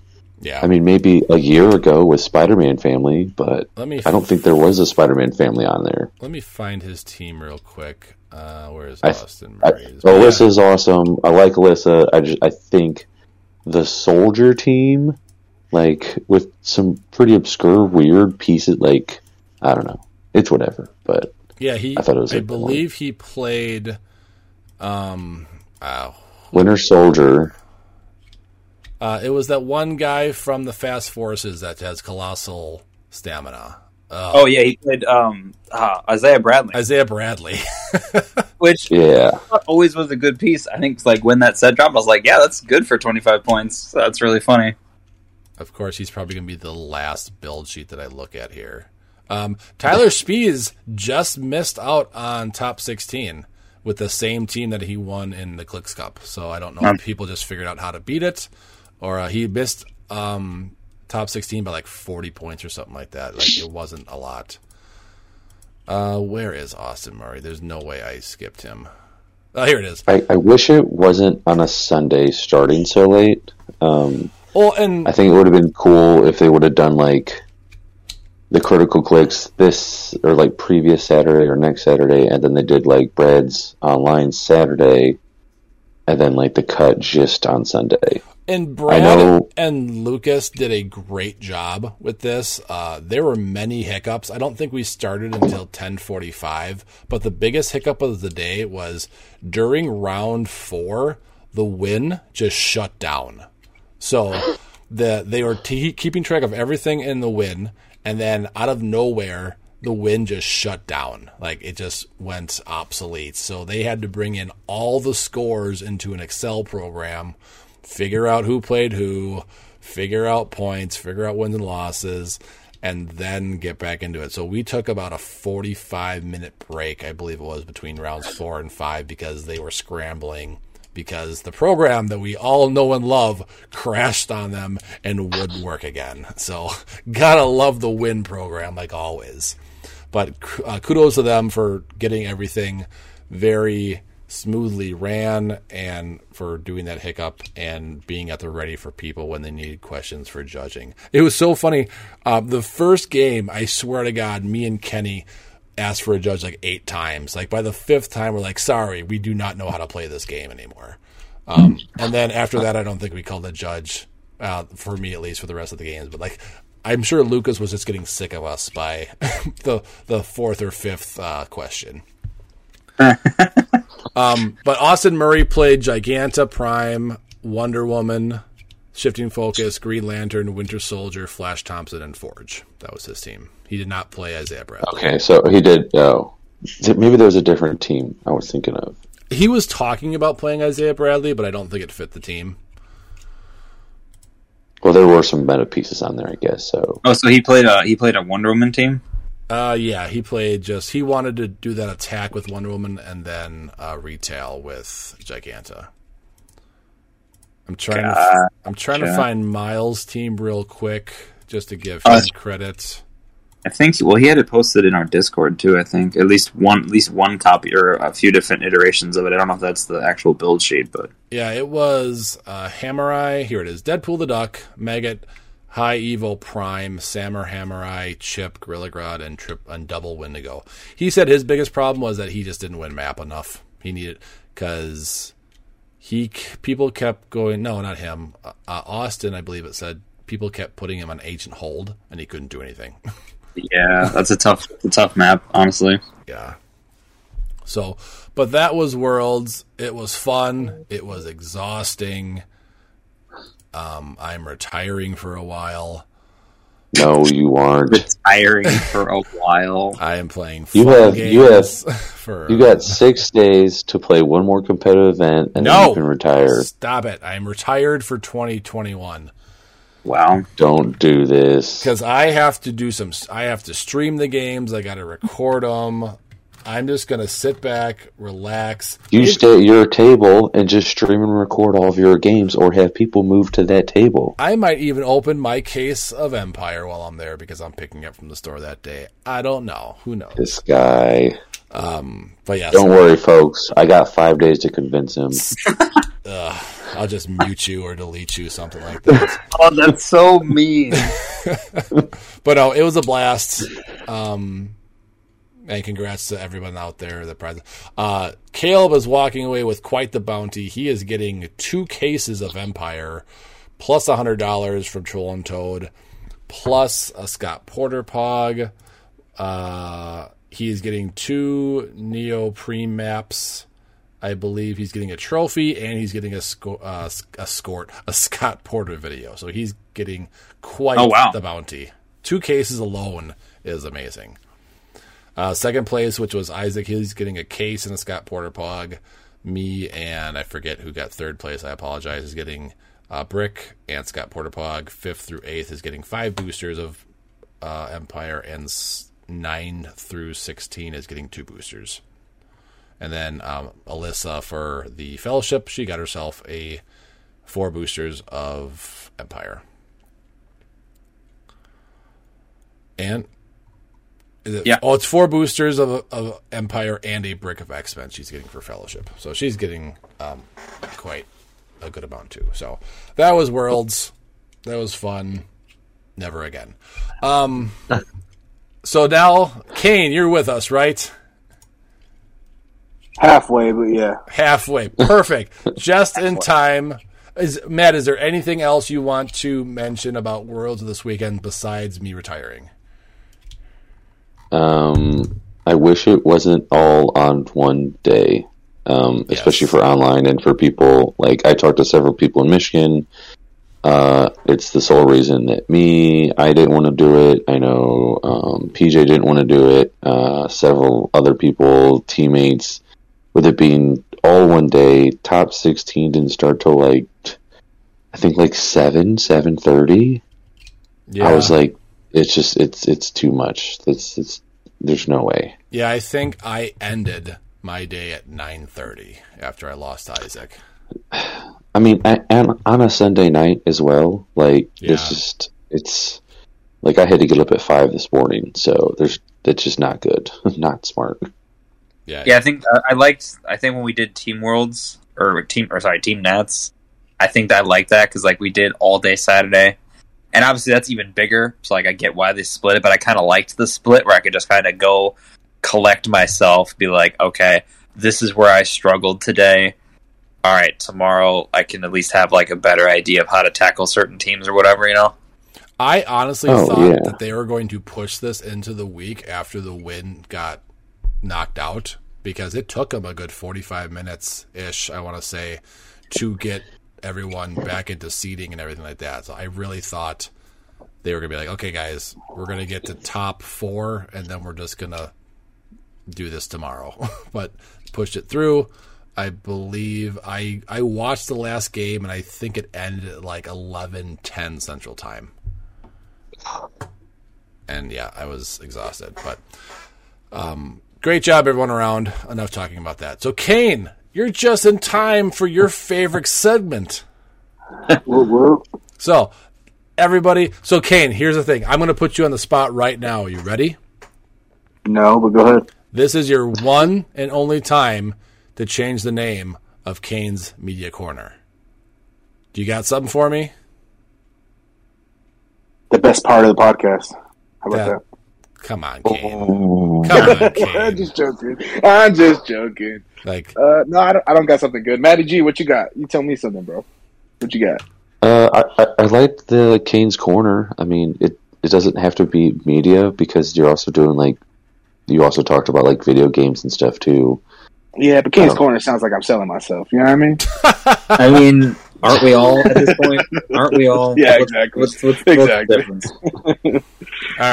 Yeah. I mean, maybe a year ago with Spider-Man Family, but Let me I don't think there was a Spider-Man Family on there. let me find his team real quick. Uh, where is Austin I, Murray? Alyssa's awesome. I like Alyssa. I just I think the soldier team, like with some pretty obscure, weird pieces, like I don't know. It's whatever, but Yeah, he. I thought it was I a good one. believe he played. Um, oh, Winter Soldier. Uh, it was that one guy from the Fast Forces that has colossal stamina. Uh, Oh yeah, he played um, uh, Isaiah Bradley, Isaiah Bradley. <laughs> which Yeah, always was a good piece. I think like when that set dropped, I was like, yeah, that's good for twenty five points. That's really funny. of course, he's probably going to be the last build sheet that I look at here. Um, Tyler Spees just missed out on top 16 with the same team that he won in the Clicks Cup. So I don't know if people just figured out how to beat it or uh, he missed um, top 16 by like 40 points or something like that. Like it wasn't a lot. Uh, where is Austin Murray? There's no way I skipped him. Oh, here it is. I, I wish it wasn't on a Sunday starting so late. Um, Well, and I think it would have been cool if they would have done like the critical clicks this or like previous Saturday or next Saturday, and then they did like Breads online Saturday, and then like the cut just on Sunday. And Brad and Lucas did a great job with this. Uh, there were many hiccups. I don't think we started until 10:45, but the biggest hiccup of the day was during round 4, the win just shut down. So the they were t- keeping track of everything in the win, and then out of nowhere, the win just shut down. Like it just went obsolete. So they had to bring in all the scores into an Excel program, figure out who played who, figure out points, figure out wins and losses, and then get back into it. So we took about a 45 minute break, I believe it was, between rounds four and five because they were scrambling because the program that we all know and love crashed on them and wouldn't work again. So, <laughs> gotta love the win program like always. But uh, kudos to them for getting everything very smoothly ran and for doing that hiccup and being at the ready for people when they needed questions for judging. It was so funny. Uh, the first game, I swear to God, me and Kenny asked for a judge like eight times. Like by the fifth time, we're like, sorry, we do not know how to play this game anymore. Um, and then after that, I don't think we called a judge, uh, for me at least, for the rest of the games. But like, I'm sure Lucas was just getting sick of us by <laughs> the the fourth or fifth uh, question. <laughs> um, but Austin Murray played Giganta Prime, Wonder Woman, Shifting Focus, Green Lantern, Winter Soldier, Flash Thompson, and Forge. That was his team. He did not play Isaiah Bradley. Okay, so he did. Oh, maybe there was a different team I was thinking of. He was talking about playing Isaiah Bradley, but I don't think it fit the team. Well, there were some meta pieces on there, I guess. So Oh, so he played a he played a Wonder Woman team. Uh, yeah, he played just he wanted to do that attack with Wonder Woman and then uh, retail with Giganta. I'm trying to I'm trying to find Miles' team real quick just to give him that's- credit. I think. Well, he had it posted in our Discord too. I think at least one at least one copy or a few different iterations of it. I don't know if that's the actual build sheet, but Yeah, it was uh, Hammerai. Here it is: Deadpool the Duck, Maggot, High Evil Prime, Sammer Hammerai, Chip, Gorilla Grodd, and Trip and Double Wendigo. He said his biggest problem was that he just didn't win map enough. He needed because he people kept going. No, not him. Uh, uh, Austin, I believe it said people kept putting him on agent hold, and he couldn't do anything. <laughs> yeah, that's a tough a tough map, honestly. Yeah. So, but that was Worlds. It was fun. It was exhausting. Um, I'm retiring for a while. no, you aren't. Retiring for a while. <laughs> I am playing You have- games you <laughs> have- for You got six days to play one more competitive event, and then no you can retire. Stop it! I'm retired for 2021 Wow. Don't do this. because I have to do some. I have to stream the games. I got to record them. I'm just gonna sit back, relax. You stay at your table and just stream and record all of your games, or have people move to that table. I might even open my case of Empire while I'm there because I'm picking up from the store that day. I don't know. Who knows? This guy. Um, But yeah, Don't worry, folks. I got five days to convince him. <laughs> I'll just mute you or delete you, something like that. <laughs> Oh, that's so mean. <laughs> but no, it was a blast. Um, and congrats to everyone out there. The prize. Uh, Caleb is walking away with quite the bounty. He is getting two cases of Empire, plus a hundred dollars from Troll and Toad, plus a Scott Porter Pog. Uh, he is getting two Neoprene maps. I believe he's getting a trophy and he's getting a sco- uh, a scort a Scott Porter video. So he's getting quite Oh, wow. the bounty. Two cases alone is amazing. Uh, second place, which was Isaac, he's getting a case and a Scott Porter Pog. Me and I forget who got third place. I apologize. Is getting uh, Brick and Scott Porter Pog. Fifth through eighth is getting five boosters of uh, Empire, and s- nine through sixteen is getting two boosters. And then um, Alyssa for the Fellowship, she got herself a four boosters of Empire. And it, Yeah. oh, it's four boosters of, of Empire and a brick of X Men she's getting for Fellowship. So she's getting um, quite a good amount too. So that was Worlds. That was fun. Never again. Um, so now, Kane, you're with us, right? Halfway, but yeah. Halfway. Perfect. <laughs> Just in time. Is Matt, is there anything else you want to mention about Worlds this weekend besides me retiring? Um, I wish it wasn't all on one day, um, especially for online and for people. Like I talked to several people in Michigan. Uh, it's the sole reason that me, I didn't want to do it. I know um, PJ didn't want to do it. Uh, several other people, teammates, with it being all one day, top sixteen didn't start till like I think like seven, seven thirty. Yeah. I was like, it's just it's it's too much. It's it's there's no way. yeah, I think I ended my day at 9:30 after I lost Isaac. <sighs> I mean, and on a Sunday night as well. Like Yeah. it's just it's like I had to get up at five this morning, so there's that's just not good, <laughs> not smart. Yeah. Yeah, I think uh, I liked. I think when we did Team Worlds or team or sorry Team Nats, I think I liked that because like we did all day Saturday, and obviously that's even bigger. So like I get why they split it, but I kind of liked the split where I could just kind of go collect myself, be like, okay, this is where I struggled today. All right, tomorrow I can at least have like a better idea of how to tackle certain teams or whatever, you know. I honestly Oh, thought yeah. that they were going to push this into the week after the win got knocked out because it took them a good 45 minutes ish, I want to say, to get everyone back into seating and everything like that. So I really thought they were gonna be like, okay, guys, we're gonna get to top four, and then we're just gonna do this tomorrow. <laughs> but pushed it through. I believe I I watched the last game and I think it ended at like 11:10 Central Time. And yeah, I was exhausted, but um, great job everyone around. Enough talking about that. So Kane, you're just in time for your favorite segment. <laughs> So everybody, so Kane, here's the thing. I'm going to put you on the spot right now. Are you ready? No, but go ahead. This is your one and only time to change the name of Kane's Media Corner. Do you got something for me? The best part of the podcast. How about That- that? Come on, Kane. Oh. Come on, <laughs> I'm just joking. I'm just joking. Like, Uh, no, I don't, I don't got something good. Matty G, what you got? You tell me something, bro. What you got? Uh, I, I, I like the Kane's Corner. I mean, it, it doesn't have to be media because you're also doing like you also talked about like video games and stuff too. Yeah, but King's Oh. Corner sounds like I'm selling myself. You know what I mean? <laughs> I mean, aren't we all at this point? Aren't we all? <laughs> Yeah, What's- exactly. What's, what's, what's Exactly. the difference? all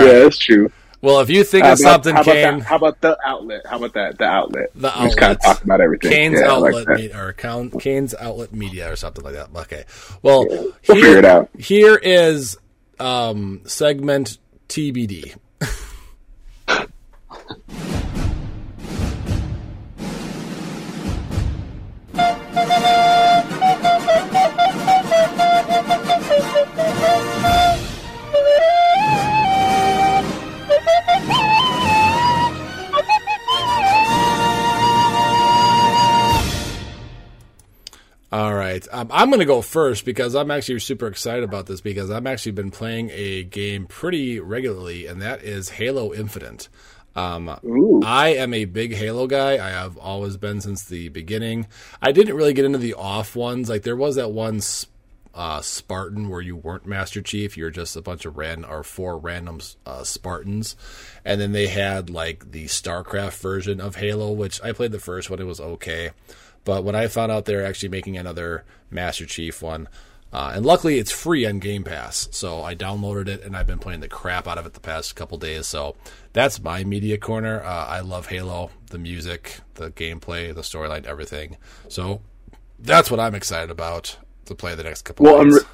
Yeah, that's true. Well, if you think How of about, something, how about Kane, that? How about the outlet? How about that? The outlet. the just kind of outlets. talk about everything. Kane's Yeah, I like outlet or Kane's outlet media or something like that. Okay. Well, We'll figure it out. here is um, segment TBD. I'm going to go first because I'm actually super excited about this because I've actually been playing a game pretty regularly, and that is Halo Infinite. Um, Ooh. I am a big Halo guy. I have always been since the beginning. I didn't really get into the off ones. Like there was that one uh, Spartan where you weren't Master Chief. You were just a bunch of random or four random uh, Spartans, and then they had like the StarCraft version of Halo, which I played the first one. It was okay, but when I found out they're actually making another Master Chief one. Uh, and luckily, it's free on Game Pass, so I downloaded it and I've been playing the crap out of it the past couple days. So that's my media corner. Uh, I love Halo, the music, the gameplay, the storyline, everything. So that's what I'm excited about to play the next couple. Well, I'm, days.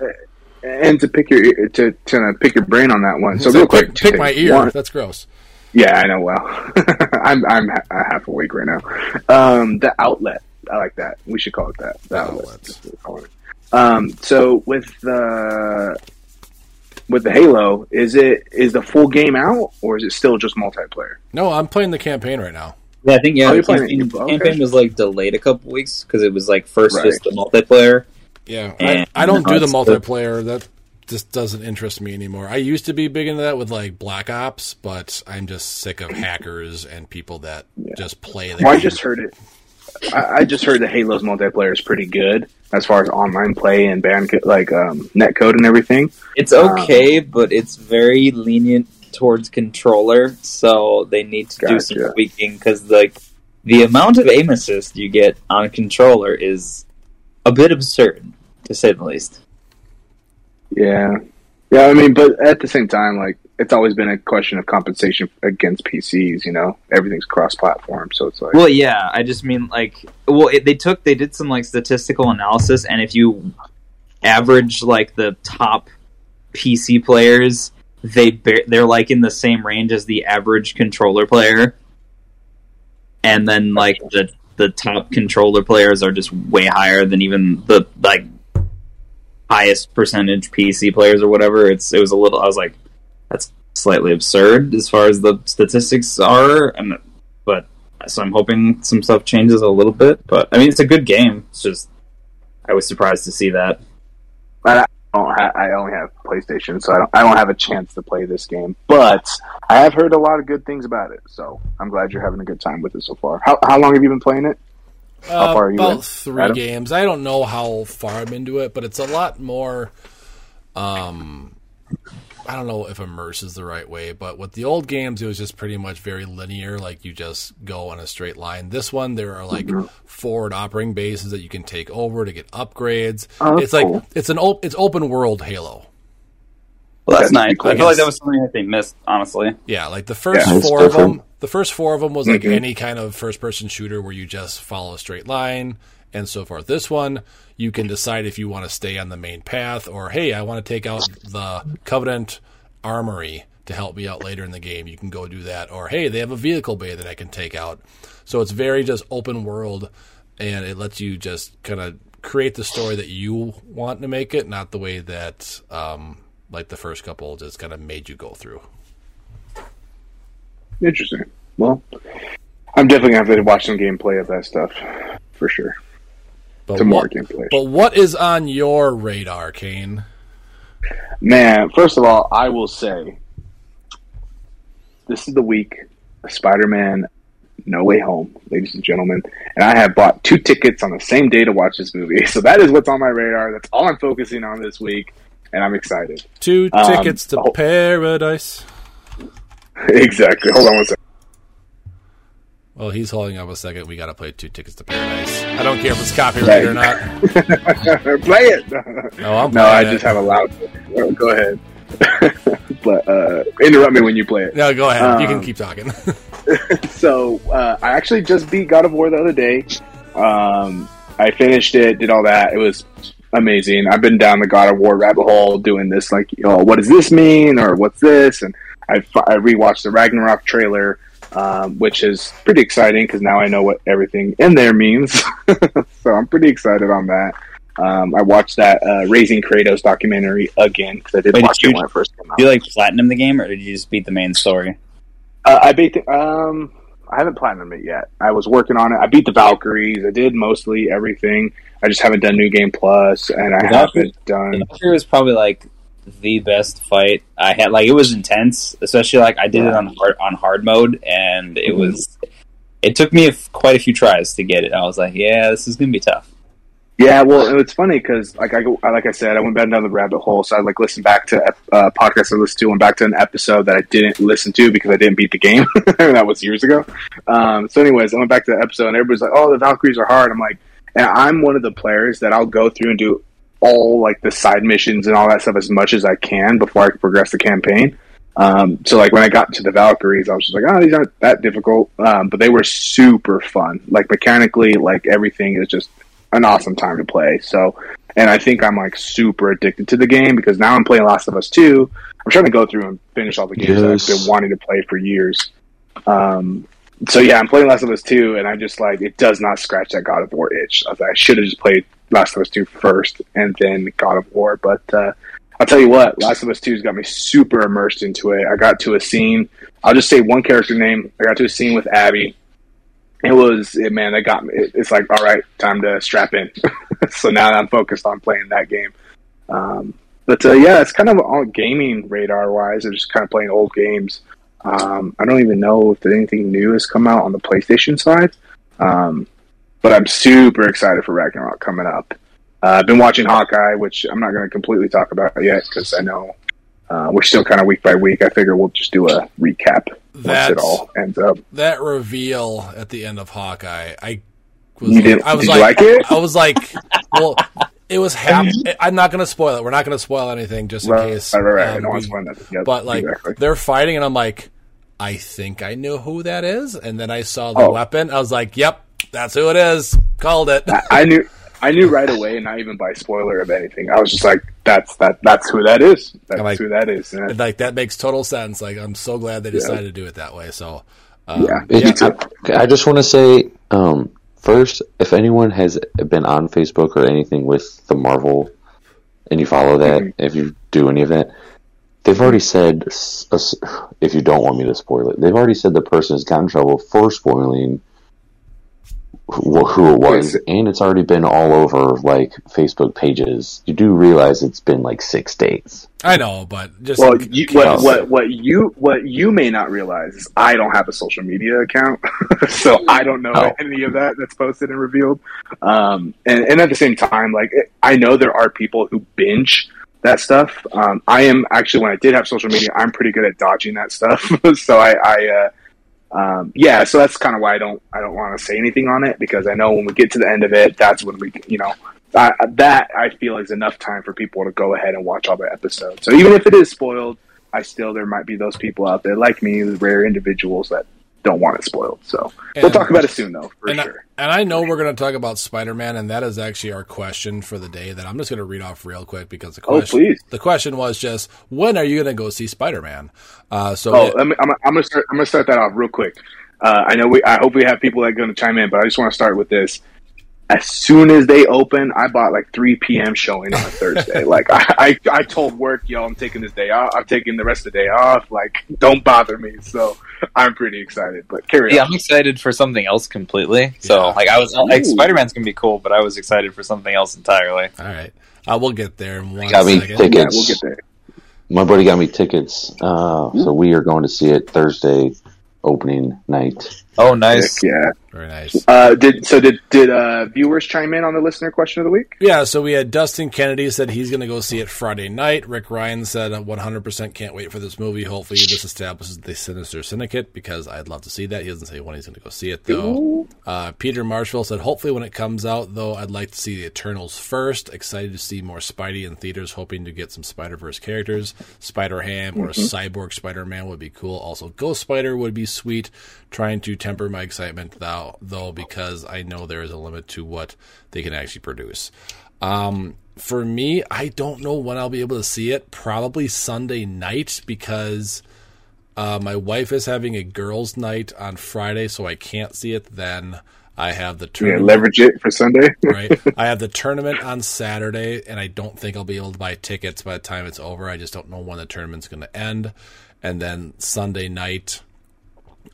and to pick your to to pick your brain on that one. So, So real pick, quick, pick my ear. One- That's gross. yeah, I know. Well, <laughs> I'm I'm ha- half awake right now. Um, the outlet. I like that. We should call it that. The The outlet. outlet. That's what we call. Um, so with the with the Halo, is it is the full game out or is it still just multiplayer? No, I'm playing the campaign right now. Yeah, I think yeah. Oh, the you're playing it. campaign, Okay. campaign was like delayed a couple weeks because it was like first Right. just the multiplayer. Yeah, And I, I don't do the now the- multiplayer. That just doesn't interest me anymore. I used to be big into that with like Black Ops, but I'm just sick of hackers and people that just play the Well, I just heard it. I, I just heard that Halo's multiplayer is pretty good as far as online play and band co- like um, netcode and everything. It's okay, but it's very lenient towards controller, so they need to do some tweaking because like the amount of aim assist you get on a controller is a bit absurd, to say the least. Yeah, yeah. I mean, but at the same time, like it's always been a question of compensation against PCs. You know, everything's cross-platform, so it's like Well, yeah, I just mean like, well, it, they took they did some like statistical analysis, and if you average like the top PC players, they they're like in the same range as the average controller player, and then like the the top controller players are just way higher than even the like highest percentage PC players or whatever. It's it was a little. I was like, that's slightly absurd as far as the statistics are, and but so I'm hoping some stuff changes a little bit. But I mean, it's a good game. It's just I was surprised to see that. I don't ha- I only have PlayStation, so I don't I don't have a chance to play this game. But I have heard a lot of good things about it, so I'm glad you're having a good time with it so far. How how long have you been playing it? Uh, far are you about in, three Adam? games. I don't know how far I'm into it, but it's a lot more. Um, I don't know if immerse is the right way, but with the old games, it was just pretty much very linear. Like you just go on a straight line. This one, there are like Mm-hmm. forward operating bases that you can take over to get upgrades. Oh, it's like cool. it's an op- it's open world Halo. Well, that's nice. cool. I feel like that was something that they missed, honestly. Yeah, like the first Yeah, four of them. The first four of them was like Mhm. any kind of first person shooter where you just follow a straight line and so forth. This one, you can decide if you want to stay on the main path or hey, I want to take out the Covenant armory to help me out later in the game. You can go do that. Or hey, they have a vehicle bay that I can take out. So it's very just open world, and it lets you just kind of create the story that you want to make it, not the way that um, like the first couple just kind of made you go through. Interesting. Well, I'm definitely gonna have to watch some gameplay of that stuff for sure. But Some more what, gameplay. but what is on your radar, Kane? Man, first of all, I will say this is the week of Spider-Man No Way Home, ladies and gentlemen, and I have bought two tickets on the same day to watch this movie. <laughs> So that is what's on my radar. That's all I'm focusing on this week, and I'm excited. Two Um, tickets to oh. paradise. <laughs> exactly. Hold on one second. Well, he's holding up a second. We got to play two tickets to paradise. I don't care if it's copyrighted or not. <laughs> Play it. No, I'm no, I playing just it. have a loud. oh, Go ahead. <laughs> but uh, interrupt me when you play it. No, go ahead. you can Um, keep talking. <laughs> so uh, I actually just beat God of War the other day. Um, I finished it, did all that. It was amazing. I've been down the God of War rabbit hole doing this, like, oh, what does this mean, or what's this? And I, I rewatched the Ragnarok trailer, um, which is pretty exciting because now I know what everything in there means. <laughs> so I'm pretty excited on that. Um, I watched that uh, Raising Kratos documentary again because I did Wait, did watch you- it when it first came out. Do you like platinum the game, or did you just beat the main story? Uh, I beat the, um I haven't platinum it yet. I was working on it. I beat the Valkyries. I did mostly everything. I just haven't done New Game Plus, and I haven't done. The Valkyrie was probably like the best fight I had. Like it was intense, especially like I did it on hard on hard mode, and it Mhm. was. It took me a f- quite a few tries to get it. I was like, yeah, this is gonna be tough. Yeah, well, and it's funny because like I like I said, I went back down the rabbit hole. So I like listened back to uh, podcasts I listened to, went back to an episode that I didn't listen to because I didn't beat the game. <laughs> that was years ago. Um, so, anyways, I went back to the episode, and everybody's like, "Oh, the Valkyries are hard." I'm like, and I'm one of the players that I'll go through and do all like the side missions and all that stuff as much as I can before I can progress the campaign. Um, so like when I got to the Valkyries, I was just like, oh, these aren't that difficult, um, but they were super fun. Like mechanically, like everything is just an awesome time to play. So, and I think I'm like super addicted to the game because now I'm playing Last of Us 2. I'm trying to go through and finish all the games that Yes. I've been wanting to play for years. Um, so yeah, I'm playing Last of Us 2 and I'm just like, it does not scratch that God of War itch. I, like, I should have just played Last of Us 2 first and then God of War. But, uh, I'll tell you what, Last of Us 2's got me super immersed into it. I got to a scene, I'll just say one character name. I got to a scene with Abby. It was, it, man, that got me. It, it's like, all right, time to strap in. <laughs> so now I'm focused on playing that game. Um, but uh, yeah, it's kind of on gaming radar wise. I'm just kind of playing old games. Um, I don't even know if anything new has come out on the PlayStation side. Um, but I'm super excited for Ragnarok coming up. Uh, I've been watching Hawkeye, which I'm not going to completely talk about yet because I know uh, we're still kind of week by week. I figure we'll just do a recap once it all ends up. that reveal at the end of Hawkeye, I was, You didn't- I was did you like, like it? I was like, well, it was half. I'm not going to spoil it. We're not going to spoil anything just in Right, case. right, right, right. I um, don't want we- to spoil that. Yep, but like exactly. they're fighting, and I'm like, I think I knew who that is, and then I saw the Oh. weapon. I was like, Yep, that's who it is. Called it. I, I knew. I knew right away, not even by spoiler of anything. I was just like, "That's that. That's who that is. That's like- who that is." And like that makes total sense. Like I'm so glad they decided to do it that way. So, um, Yeah. yeah, It- I, I just want to say, um, first, if anyone has been on Facebook or anything with the Marvel, and you follow that, Mhm. if you do any of that, they've already said, s- s- if you don't want me to spoil it, they've already said the person has gotten in trouble for spoiling who, who it was, Wait, and it's already been all over like Facebook pages. You do realize it's been like six days. I know, but just well, you, what what what you what you may not realize is I don't have a social media account, <laughs> so I don't know Oh. any of that that's posted and revealed. Um, and, and at the same time, like I know there are people who binge that stuff. Um, I am actually when I did have social media, I'm pretty good at dodging that stuff. <laughs> so I, I uh, um, yeah, so that's kind of why I don't I don't want to say anything on it because I know when we get to the end of it, that's when we you know I, that I feel is enough time for people to go ahead and watch all the episodes. So even if it is spoiled, I still there might be those people out there like me, the rare individuals that don't want it spoiled. So we'll talk about it soon though, for and, I, and I know we're going to talk about Spider Man, and that is actually our question for the day. That I'm just going to read off real quick because the Oh, question, please. the question was just when are you going to go see Spider Man? Uh, so Oh, it- let me, I'm, I'm gonna start. I'm gonna start that off real quick. Uh, I know we. I hope we have people that are going to chime in, but I just want to start with this. As soon as they open, I bought like 3 p.m. showing on a Thursday. <laughs> like I, I, I told work, yo, I'm taking this day off. I'm taking the rest of the day off. Like, don't bother me. So I'm pretty excited. But carry Yeah, on. I'm excited for something else completely. So, Yeah. like, I was like, Ooh. Spider Man's gonna be cool, but I was excited for something else entirely. all right, uh, we'll get there in one Got me second. tickets. Yeah, we'll get there. My buddy got me tickets, uh, so we are going to see it Thursday opening night. Oh, nice. Heck yeah. Very nice. Uh, did so? Did did uh, viewers chime in on the listener question of the week? Yeah, so we had Dustin Kennedy said he's going to go see it Friday night. Rick Ryan said uh, 100% can't wait for this movie. Hopefully, this establishes the Sinister Syndicate because I'd love to see that. He doesn't say when he's going to go see it though. Uh, Peter Marshall said hopefully when it comes out though, I'd like to see the Eternals first. Excited to see more Spidey in theaters. Hoping to get some Spider Verse characters. Spider Ham or a Cyborg Spider Man would be cool. Also, Ghost Spider would be sweet. Trying to temper my excitement though, though because I know there is a limit to what they can actually produce. Um, for me, I don't know when I'll be able to see it. Probably Sunday night because uh, my wife is having a girls' night on Friday, so I can't see it then. I have the Yeah, tournament. leverage it for Sunday. <laughs> right. I have the tournament on Saturday, and I don't think I'll be able to buy tickets by the time it's over. I just don't know when the tournament's going to end. And then Sunday night,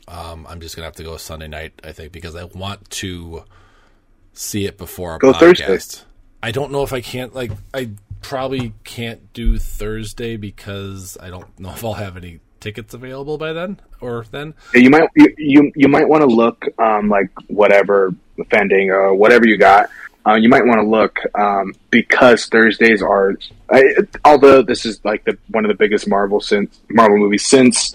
um, I'm just going to have to go Sunday night, I think, because I want to see it before our Go podcast. Thursday. I don't know if I can't, like, I probably can't do Thursday because I don't know if I'll have any tickets available by then or then. Yeah, you might you you, you might want to look um, like whatever Fandango, or whatever you got. Uh, you might want to look um, because Thursdays are. I, although this is like the one of the biggest Marvel since Marvel movies since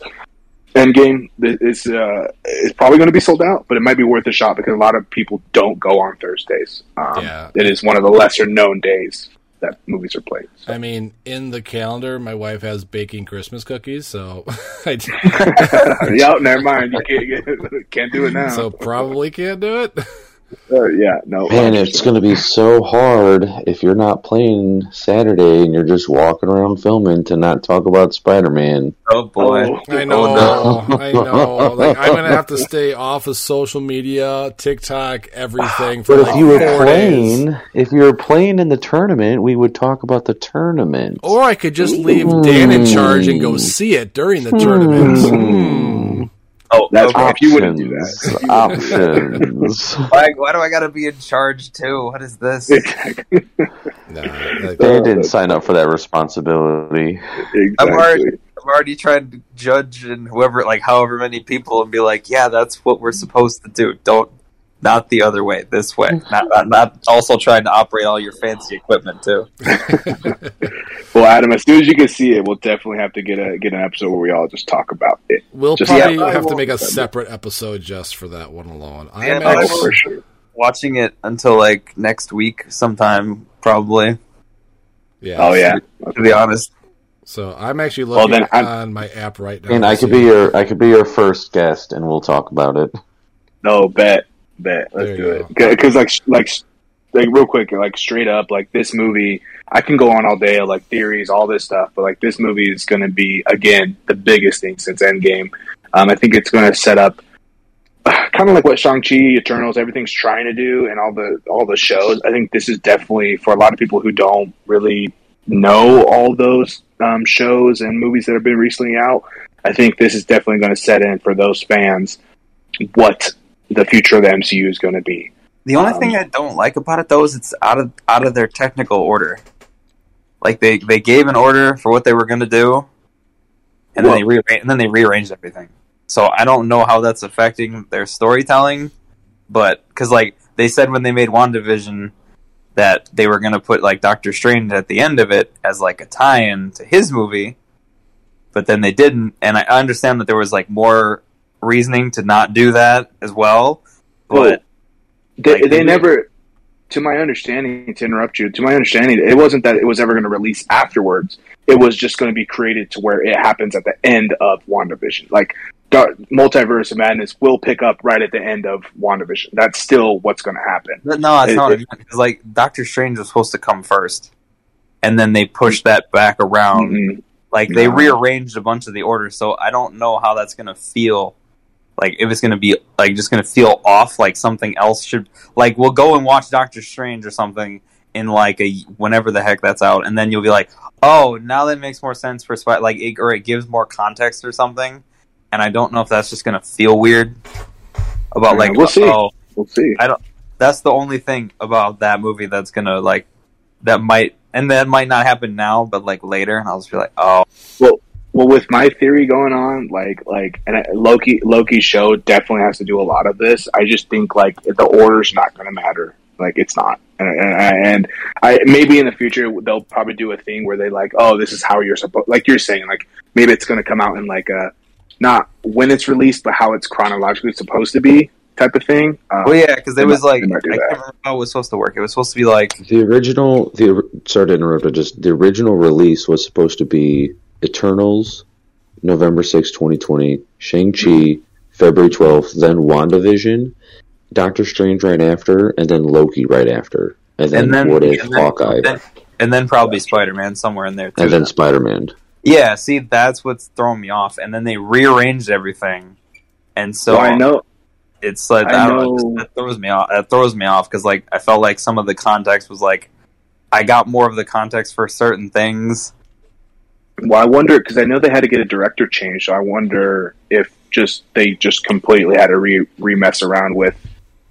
Endgame, it's uh, it's probably going to be sold out, but it might be worth a shot because a lot of people don't go on Thursdays. Um, Yeah. it is one of the lesser known days that movies are played. So. I mean, in the calendar, my wife has baking Christmas cookies, so <laughs> I <laughs> yeah, never mind. You can't <laughs> can't do it now. so probably can't do it. Uh, yeah, no. Man, it's going to be so hard if you're not playing Saturday and you're just walking around filming to not talk about Spider Man. Oh boy. Oh. I know, Oh, no. I know. Like I'm gonna have to stay off of social media, TikTok, everything for But like if you were four days. playing, if you were playing in the tournament, we would talk about the tournament. Or I could just leave Dan in charge and go see it during the tournament. Hmm. Oh, That's okay. if you wouldn't do that. Options. <laughs> Why, why do I gotta be in charge too? What is this? <laughs> Nah, like, Dan oh, didn't sign up for that responsibility. exactly. I'm already, I'm already trying to judge and whoever, like, however many people, and be like, yeah, that's what we're supposed to do. Don't, not the other way, this way. <laughs> Not, not, not also trying to operate all your fancy equipment too. <laughs> <laughs> Well, Adam, as soon as you can see it, we'll definitely have to get a get an episode where we all just talk about it. we'll Just- probably yeah, I have to make a separate episode just for that one alone. I'm Yeah, actually, for sure. Watching it until like next week, sometime probably. yeah. Oh yeah. To be honest, So I'm actually Well, looking then I'm- on my app right now. And I could be your I could be your first guest, and we'll talk about it. No, bet, bet. Let's do it. Because like like like real quick, like straight up, like this movie, I can go on all day like theories, all this stuff, but like this movie is going to be again the biggest thing since Endgame. Um, I think it's going to set up <sighs> kind of like what Shang Chi, Eternals, everything's trying to do, and all the all the shows. I think this is definitely for a lot of people who don't really know all those um, shows and movies that have been recently out. I think this is definitely going to set in for those fans what the future of the MCU is going to be. the only Um, thing I don't like about it though is it's out of out of their technical order. Like they they gave an order for what they were going to do, and then they rearranged and then they rearranged everything. So I don't know how that's affecting their storytelling, but because like they said when they made WandaVision, that they were going to put like Doctor Strange at the end of it as like a tie-in to his movie, but then they didn't. And I understand that there was like more reasoning to not do that as well. But They, Like, they never, to my understanding, to interrupt you, to my understanding, it wasn't that it was ever going to release afterwards. It was just going to be created to where it happens at the end of WandaVision. Like, Multiverse of Madness will pick up right at the end of WandaVision. That's still what's going to happen. no, that's It- not what it- like Doctor Strange was supposed to come first, and then they pushed that back around. Mhm. Like they rearranged a bunch of the orders, so I don't know how that's gonna feel. Like if it's gonna be like just gonna feel off, like something else should. Like we'll go and watch Doctor Strange or something in like a whenever the heck that's out, and then you'll be like, oh, now that makes more sense for Spy. Like it, or it gives more context or something. And I don't know if that's just gonna feel weird about Yeah, like we'll see. oh We'll see. I don't. That's the only thing about that movie that's gonna like that might and that might not happen now, but like later, and I'll just be like, oh, well with my theory going on like like and I- loki loki's show definitely has to do a lot of this i just think like the order's not going to matter like it's not and, and, and i maybe in the future they'll probably do a thing where they like oh this is how you're supposed like you're saying like maybe it's going to come out in like a not when it's released but how it's chronologically supposed to be type of thing um, well, yeah, because it was like they might do I that. can't remember how it was supposed to work. It was supposed to be like The original, the sorry to interrupt, but just the original release was supposed to be Eternals, November sixth, 2020, Shang-Chi, February 12th, then WandaVision, Doctor Strange right after, and then Loki right after. And then, and then What If, and then, Hawkeye, then- and then probably Spider Man somewhere in there too. and then Spider-Man. yeah, see, that's what's throwing me off. And then they rearranged everything, and so so i know it's like I I, know, know- that throws me off. That throws me off because like I felt like some of the context was like I got more of the context for certain things. Well, I wonder because I know they had to get a director change. So I wonder if just they just completely had to re re mess around with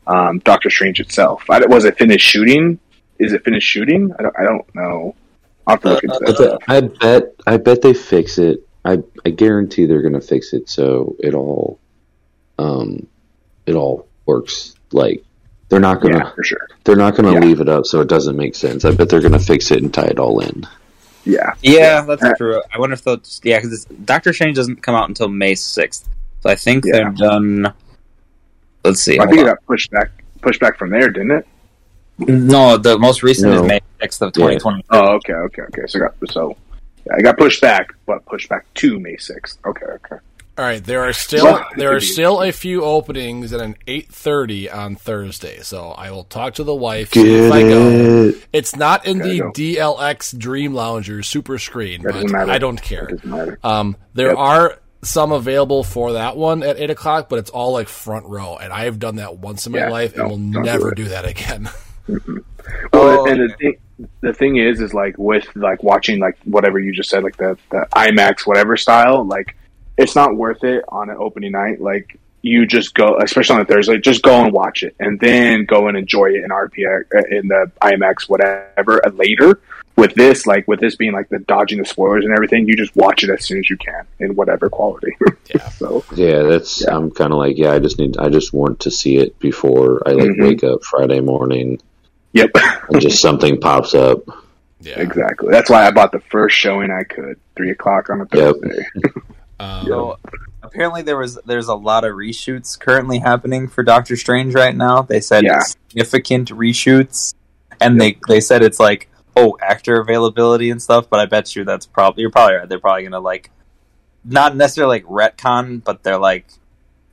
um, Doctor Strange itself. I, was it finished shooting? Is it finished shooting? I don't. I don't know. I'll have to look into that. I bet, I bet they fix it. I, I guarantee they're gonna fix it so it all, um, it all works. Like they're not gonna, Yeah, for sure. they're not gonna Yeah. leave it up so it doesn't make sense. I bet they're gonna fix it and tie it all in. Yeah, Yeah, that's Uh, true. I wonder if they'll just, yeah because Doctor Strange doesn't come out until May sixth, so I think Yeah. they're done. Let's see. I hold think it on. got pushed back pushed back from there, didn't it? No, the most recent No. is May sixth of twenty twenty. Oh, okay, okay, okay. So it got so yeah, it got pushed back, but pushed back to May sixth. Okay, okay. All right, there are still Well, there are be. still a few openings at an eight thirty on Thursday. So I will talk to the wife see if Get I go. it? It's not in Gotta the go. DLX Dream Lounger super screen, That but matter. I don't care. Um, there Yep. are some available for that one at eight o'clock, but it's all like front row, and I have done that once in my Yeah, life, no, and will don't do never do that again. <laughs> Well, Oh, and the thing, the thing is, is like with like watching like whatever you just said, like the the IMAX whatever style, like it's not worth it on an opening night. Like you just go, especially on a Thursday, just go and watch it, and then go and enjoy it in RPX uh, in the IMAX whatever uh, later. With this, like with this being like the dodging the spoilers and everything, you just watch it as soon as you can in whatever quality. <laughs> Yeah. <laughs> so Yeah, that's. Yeah. I'm kind of like, yeah. I just need. I just want to see it before I like Mhm. wake up Friday morning yep, <laughs> and just something pops up. Yeah. exactly. That's why I bought the first showing I could, three o'clock on a Yep. Thursday. Um, So apparently there was there's a lot of reshoots currently happening for Doctor Strange right now. They said Yeah. significant reshoots, and they they said it's like oh actor availability and stuff. But I bet you that's probably you're probably right. They're probably gonna like not necessarily like retcon, but they're like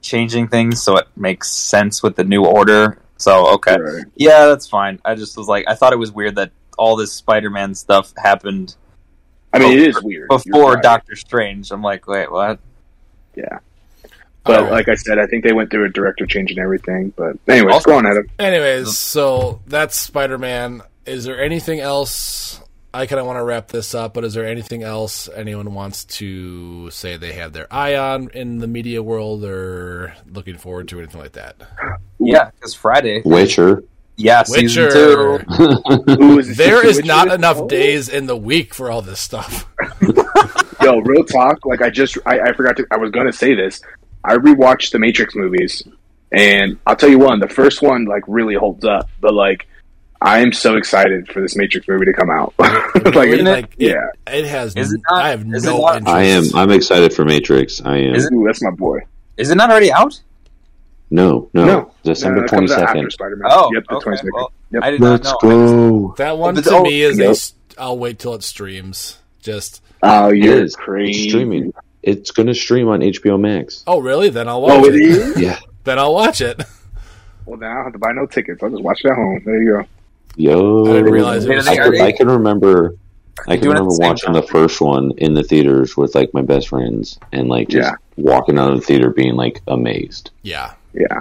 changing things so it makes sense with the new order. So okay, Right. yeah, that's fine. I just was like I thought it was weird that all this Spider-Man stuff happened I mean, it Before- is weird. Before. Doctor Strange. I'm like, wait, what? Yeah. But Alright. like I said, I think they went through a director change and everything. But anyways, Also- go on, Adam. Anyways, so that's Spider Man. Is there anything else? I kind of want to wrap this up, but is there anything else anyone wants to say they have their eye on in the media world or looking forward to, anything like that? Yeah, because Friday. Witcher. Yeah, season Witcher. <laughs> two. Ooh, is it There Season is not enough days in the week for all this stuff. <laughs> Yo, real talk. Like I just, I, I forgot to. I was gonna say this. I rewatched the Matrix movies, and I'll tell you one. The first one like really holds up, but like. I am so excited for this Matrix movie to come out. <laughs> Like, really, it? like, it, yeah, it has. Is it not- I have is it no not- interest. I am. I'm excited for Matrix. I am. Is it- Ooh, that's my boy. Is it not already out? No, no, No, December No, it twenty comes out after second. Spider-Man. Oh, yep, the okay. 22nd. Well, Yep. I did not Let's know. go. That oh, one but to the- oh, me is. yep. A, st- I'll wait till it streams. Just. Oh, It you're is. crazy. It's streaming. It's going to stream on HBO Max. Oh, really? Then I'll oh, watch Oh, it it. is? Yeah. <laughs> Then I'll watch it. Well, then I don't have to buy no tickets. I'll just watch it at home. There you go. Yo. I didn't realize it was. I they can, I can remember. I can doing it at remember the watching time? the first one in the theaters with like my best friends, and like just Yeah. walking out of the theater being like amazed. Yeah. Yeah.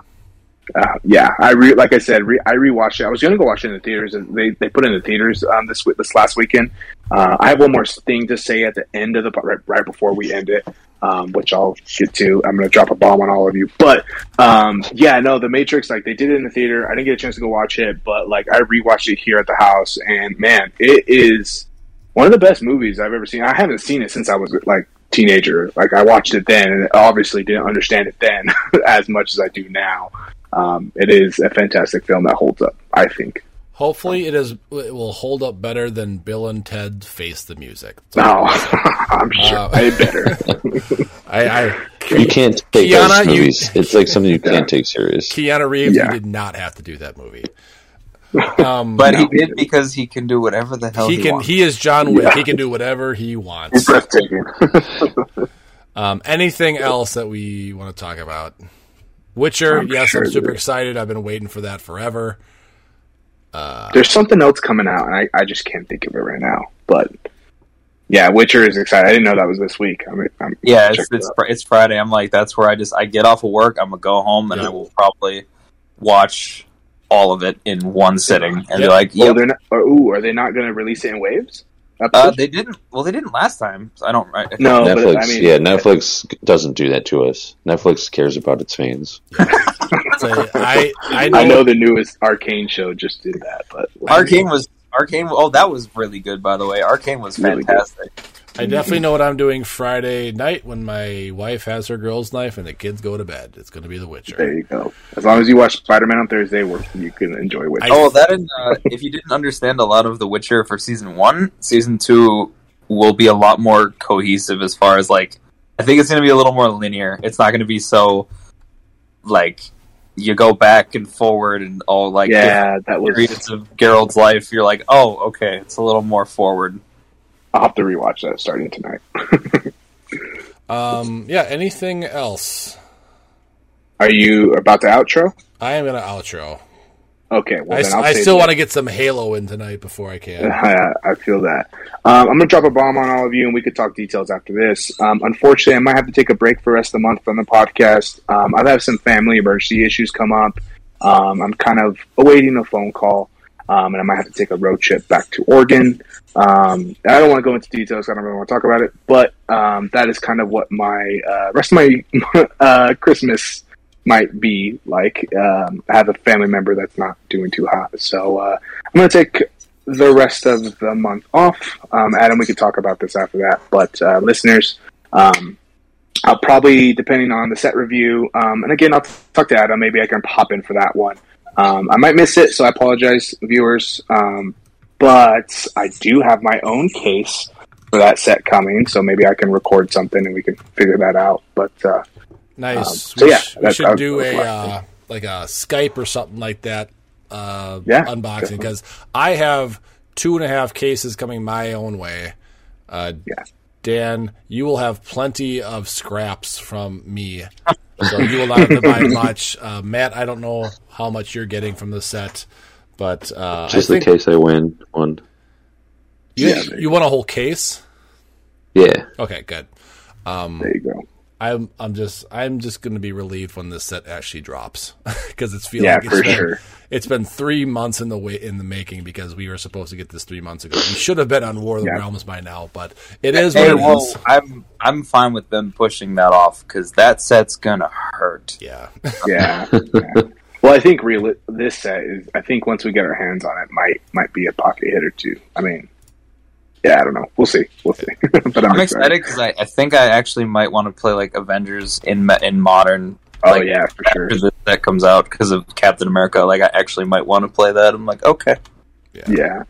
Uh, yeah, I re- like I said, re- I rewatched it. I was going to go watch it in the theaters, and they, they put it in the theaters um, this this last weekend. Uh, I have one more thing to say at the end of the right, right before we end it, um, which I'll get to. I'm going to drop a bomb on all of you, but um, yeah, no, the Matrix, like they did it in the theater. I didn't get a chance to go watch it, but like I rewatched it here at the house, and man, it is one of the best movies I've ever seen. I haven't seen it since I was like teenager. Like I watched it then, and obviously didn't understand it then <laughs> as much as I do now. Um, it is a fantastic film that holds up. I think. Hopefully, it is. It will hold up better than Bill and Ted Face the Music. <laughs> No, I'm sure Uh, I better. <laughs> I, I You can't take Keanu, those you- movies. It's like something you Yeah. can't take serious. Keanu Reeves, Yeah. he did not have to do that movie. Um, <laughs> But he did because he can do whatever the hell he he, can. wants. He is John Wick. Yeah. He can do whatever he wants. breathtaking. <laughs> Um, anything else that we want to talk about? Witcher. I'm yes, sure I'm super excited. I've been waiting for that forever. There's something else coming out, and I, I just can't think of it right now. But yeah, Witcher is excited. I didn't know that was this week. I'm, I'm Yeah, check it's it it's, out. fr- it's Friday. I'm like, that's where I just I get off of work. I'm gonna go home and Yep. I will probably watch all of it in one sitting and Yep. be like, Oh, yep. they're not. Or, ooh, are they not going to release it in waves? Uh, they didn't. Well, they didn't last time. So I don't. I, no, Netflix, but I mean, yeah, Netflix doesn't do that to us. Netflix cares about its fans. <laughs> So I, I know, I know the newest Arcane show just did that, but Arcane was Arcane. Oh, that was really good, by the way. Arcane was Really fantastic. I definitely know what I'm doing Friday night when my wife has her girl's knife and the kids go to bed. It's going to be The Witcher. There you go. As long as you watch Spider Man on Thursday, you can enjoy Witcher. Oh, that and uh, if you didn't understand a lot of The Witcher for season one, season two will be a lot more cohesive as far as like. I think it's going to be a little more linear. It's not going to be so like you go back and forward and all like yeah, that different was. periods of Geralt's life. You're like, oh, okay, it's a little more forward. I'll have to rewatch that starting tonight. <laughs> Um, yeah. Anything else? Are you about to outro? I am going to outro. Okay, well I, then I'll I still want to get some Halo in tonight before I can. <laughs> I, I feel that. Um, I'm going to drop a bomb on all of you, and we could talk details after this. Um, unfortunately, I might have to take a break for the rest of the month from the podcast. Um, I've had some family emergency issues come up. Um, I'm kind of awaiting a phone call, um, and I might have to take a road trip back to Oregon. Um, I don't want to go into details. I don't really want to talk about it, but um, that is kind of what my uh, rest of my <laughs> uh, Christmas might be like. Um, I have a family member that's not doing too hot, so uh, I'm going to take the rest of the month off. Um, Adam, we could talk about this after that. But uh, listeners, um, I'll probably, depending on the set review, and again, I'll talk to Adam. Maybe I can pop in for that one. Um, I might miss it, so I apologize, viewers. Um, but I do have my own case for that set coming, so maybe I can record something and we can figure that out. But uh, Nice. Um, so we, yeah, sh- we should do a uh, like a Skype or something like that. Uh, Yeah, unboxing because I have two and a half cases coming my own way. Uh, Yeah. Dan, you will have plenty of scraps from me, so you will not have to buy <laughs> much. Uh, Matt, I don't know how much you're getting from the set, but uh, Just I in case I win one. you, Yeah, you want a whole case. Yeah. Okay, good. Um, there you go. I'm I'm just I'm just going to be relieved when this set actually drops <laughs> because it's feeling Yeah, it's for been, sure. It's been three months in the way in the making because we were supposed to get this three months ago. We should have been on War of the Yeah. Realms by now, but it is what Hey, it well, is. I'm I'm fine with them pushing that off because that set's gonna hurt. Yeah, <laughs> Yeah. yeah. Well, I think real this set is. I think once we get our hands on it, might might be a pocket hit or two. I mean, yeah, I don't know. We'll see. We'll see. <laughs> but I'm, I'm excited because I, I think I actually might want to play like Avengers in in modern. Oh like, yeah, for sure. After this set comes out because of Captain America, like I actually might want to play that. I'm like, okay, Yeah. Yeah.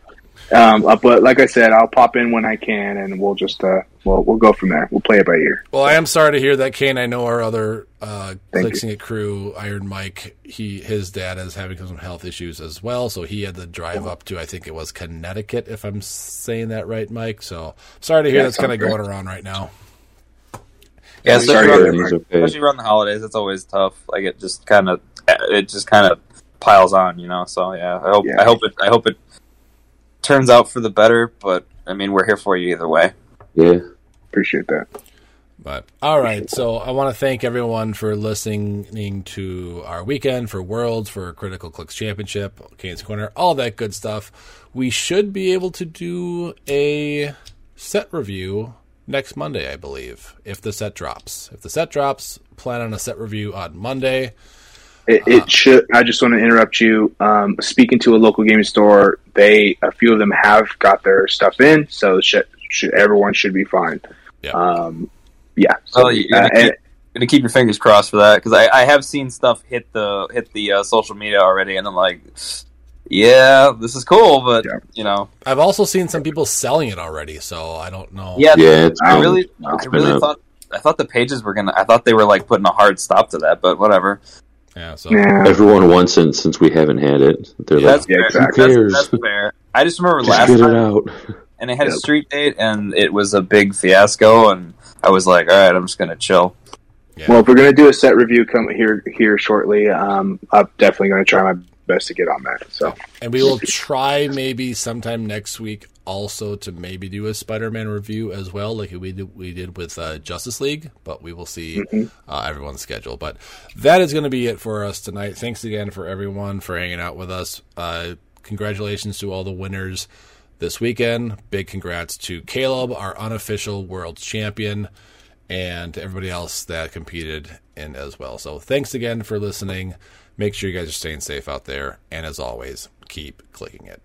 Um, uh, but like I said, I'll pop in when I can, and we'll just uh, we'll we'll go from there. We'll play it by ear. Well, I am sorry to hear that, Kane. I know our other uh, Thank Clixing It crew, Iron Mike. He his dad is having some health issues as well, so he had to drive up to I think it was Connecticut, if I'm saying that right, Mike. So sorry to hear Yeah, that's kind of going around right now. Yeah, I'm especially sorry around, hear Everything's okay. especially around the holidays, it's always tough. Like it just kind of, it just kind of piles on, you know. So yeah, I hope, Yeah. I hope it, I hope it turns out for the better. But I mean, we're here for you either way. Yeah. Appreciate that. But all right, so I want to thank everyone for listening to our weekend for Worlds, for Critical Clicks Championship, Kane's Corner, all that good stuff. We should be able to do a set review next Monday, I believe, if the set drops. If the set drops, plan on a set review on Monday. It, it should. I just want to interrupt you. Um, speaking to a local gaming store, they a few of them have got their stuff in, so should, should everyone should be fine. Yeah. Um, yeah. So, Oh, you're uh, gonna, and- keep, gonna keep your fingers crossed for that because I, I have seen stuff hit the hit the uh, social media already, and I'm like, yeah, this is cool, but Yeah. you know, I've also seen some people selling it already, so I don't know. yeah, Yeah, it's I been- really, I it's really up. thought. I thought the pages were gonna. I thought they were like putting a hard stop to that, but whatever. Yeah, so yeah. Everyone wants it since we haven't had it. They're Yeah, That's like, Yeah, fair. exactly. Who cares? That's, that's fair. I just remember just last get it time, out. and it had a street date, and it was a big fiasco, and I was like, all right, I'm just gonna chill. yeah. Well, if we're gonna do a set review, come here here shortly. Um, I'm definitely gonna try my best to get on that. So And we will try maybe sometime next week also to maybe do a Spider-Man review as well, like we did, we did with uh, Justice League. But we will see uh, everyone's schedule. But that is going to be it for us tonight. Thanks again for everyone for hanging out with us. Uh, congratulations to all the winners this weekend. Big congrats to Caleb, our unofficial world champion, and everybody else that competed in as well. So thanks again for listening. Make sure you guys are staying safe out there. And as always, keep clicking it.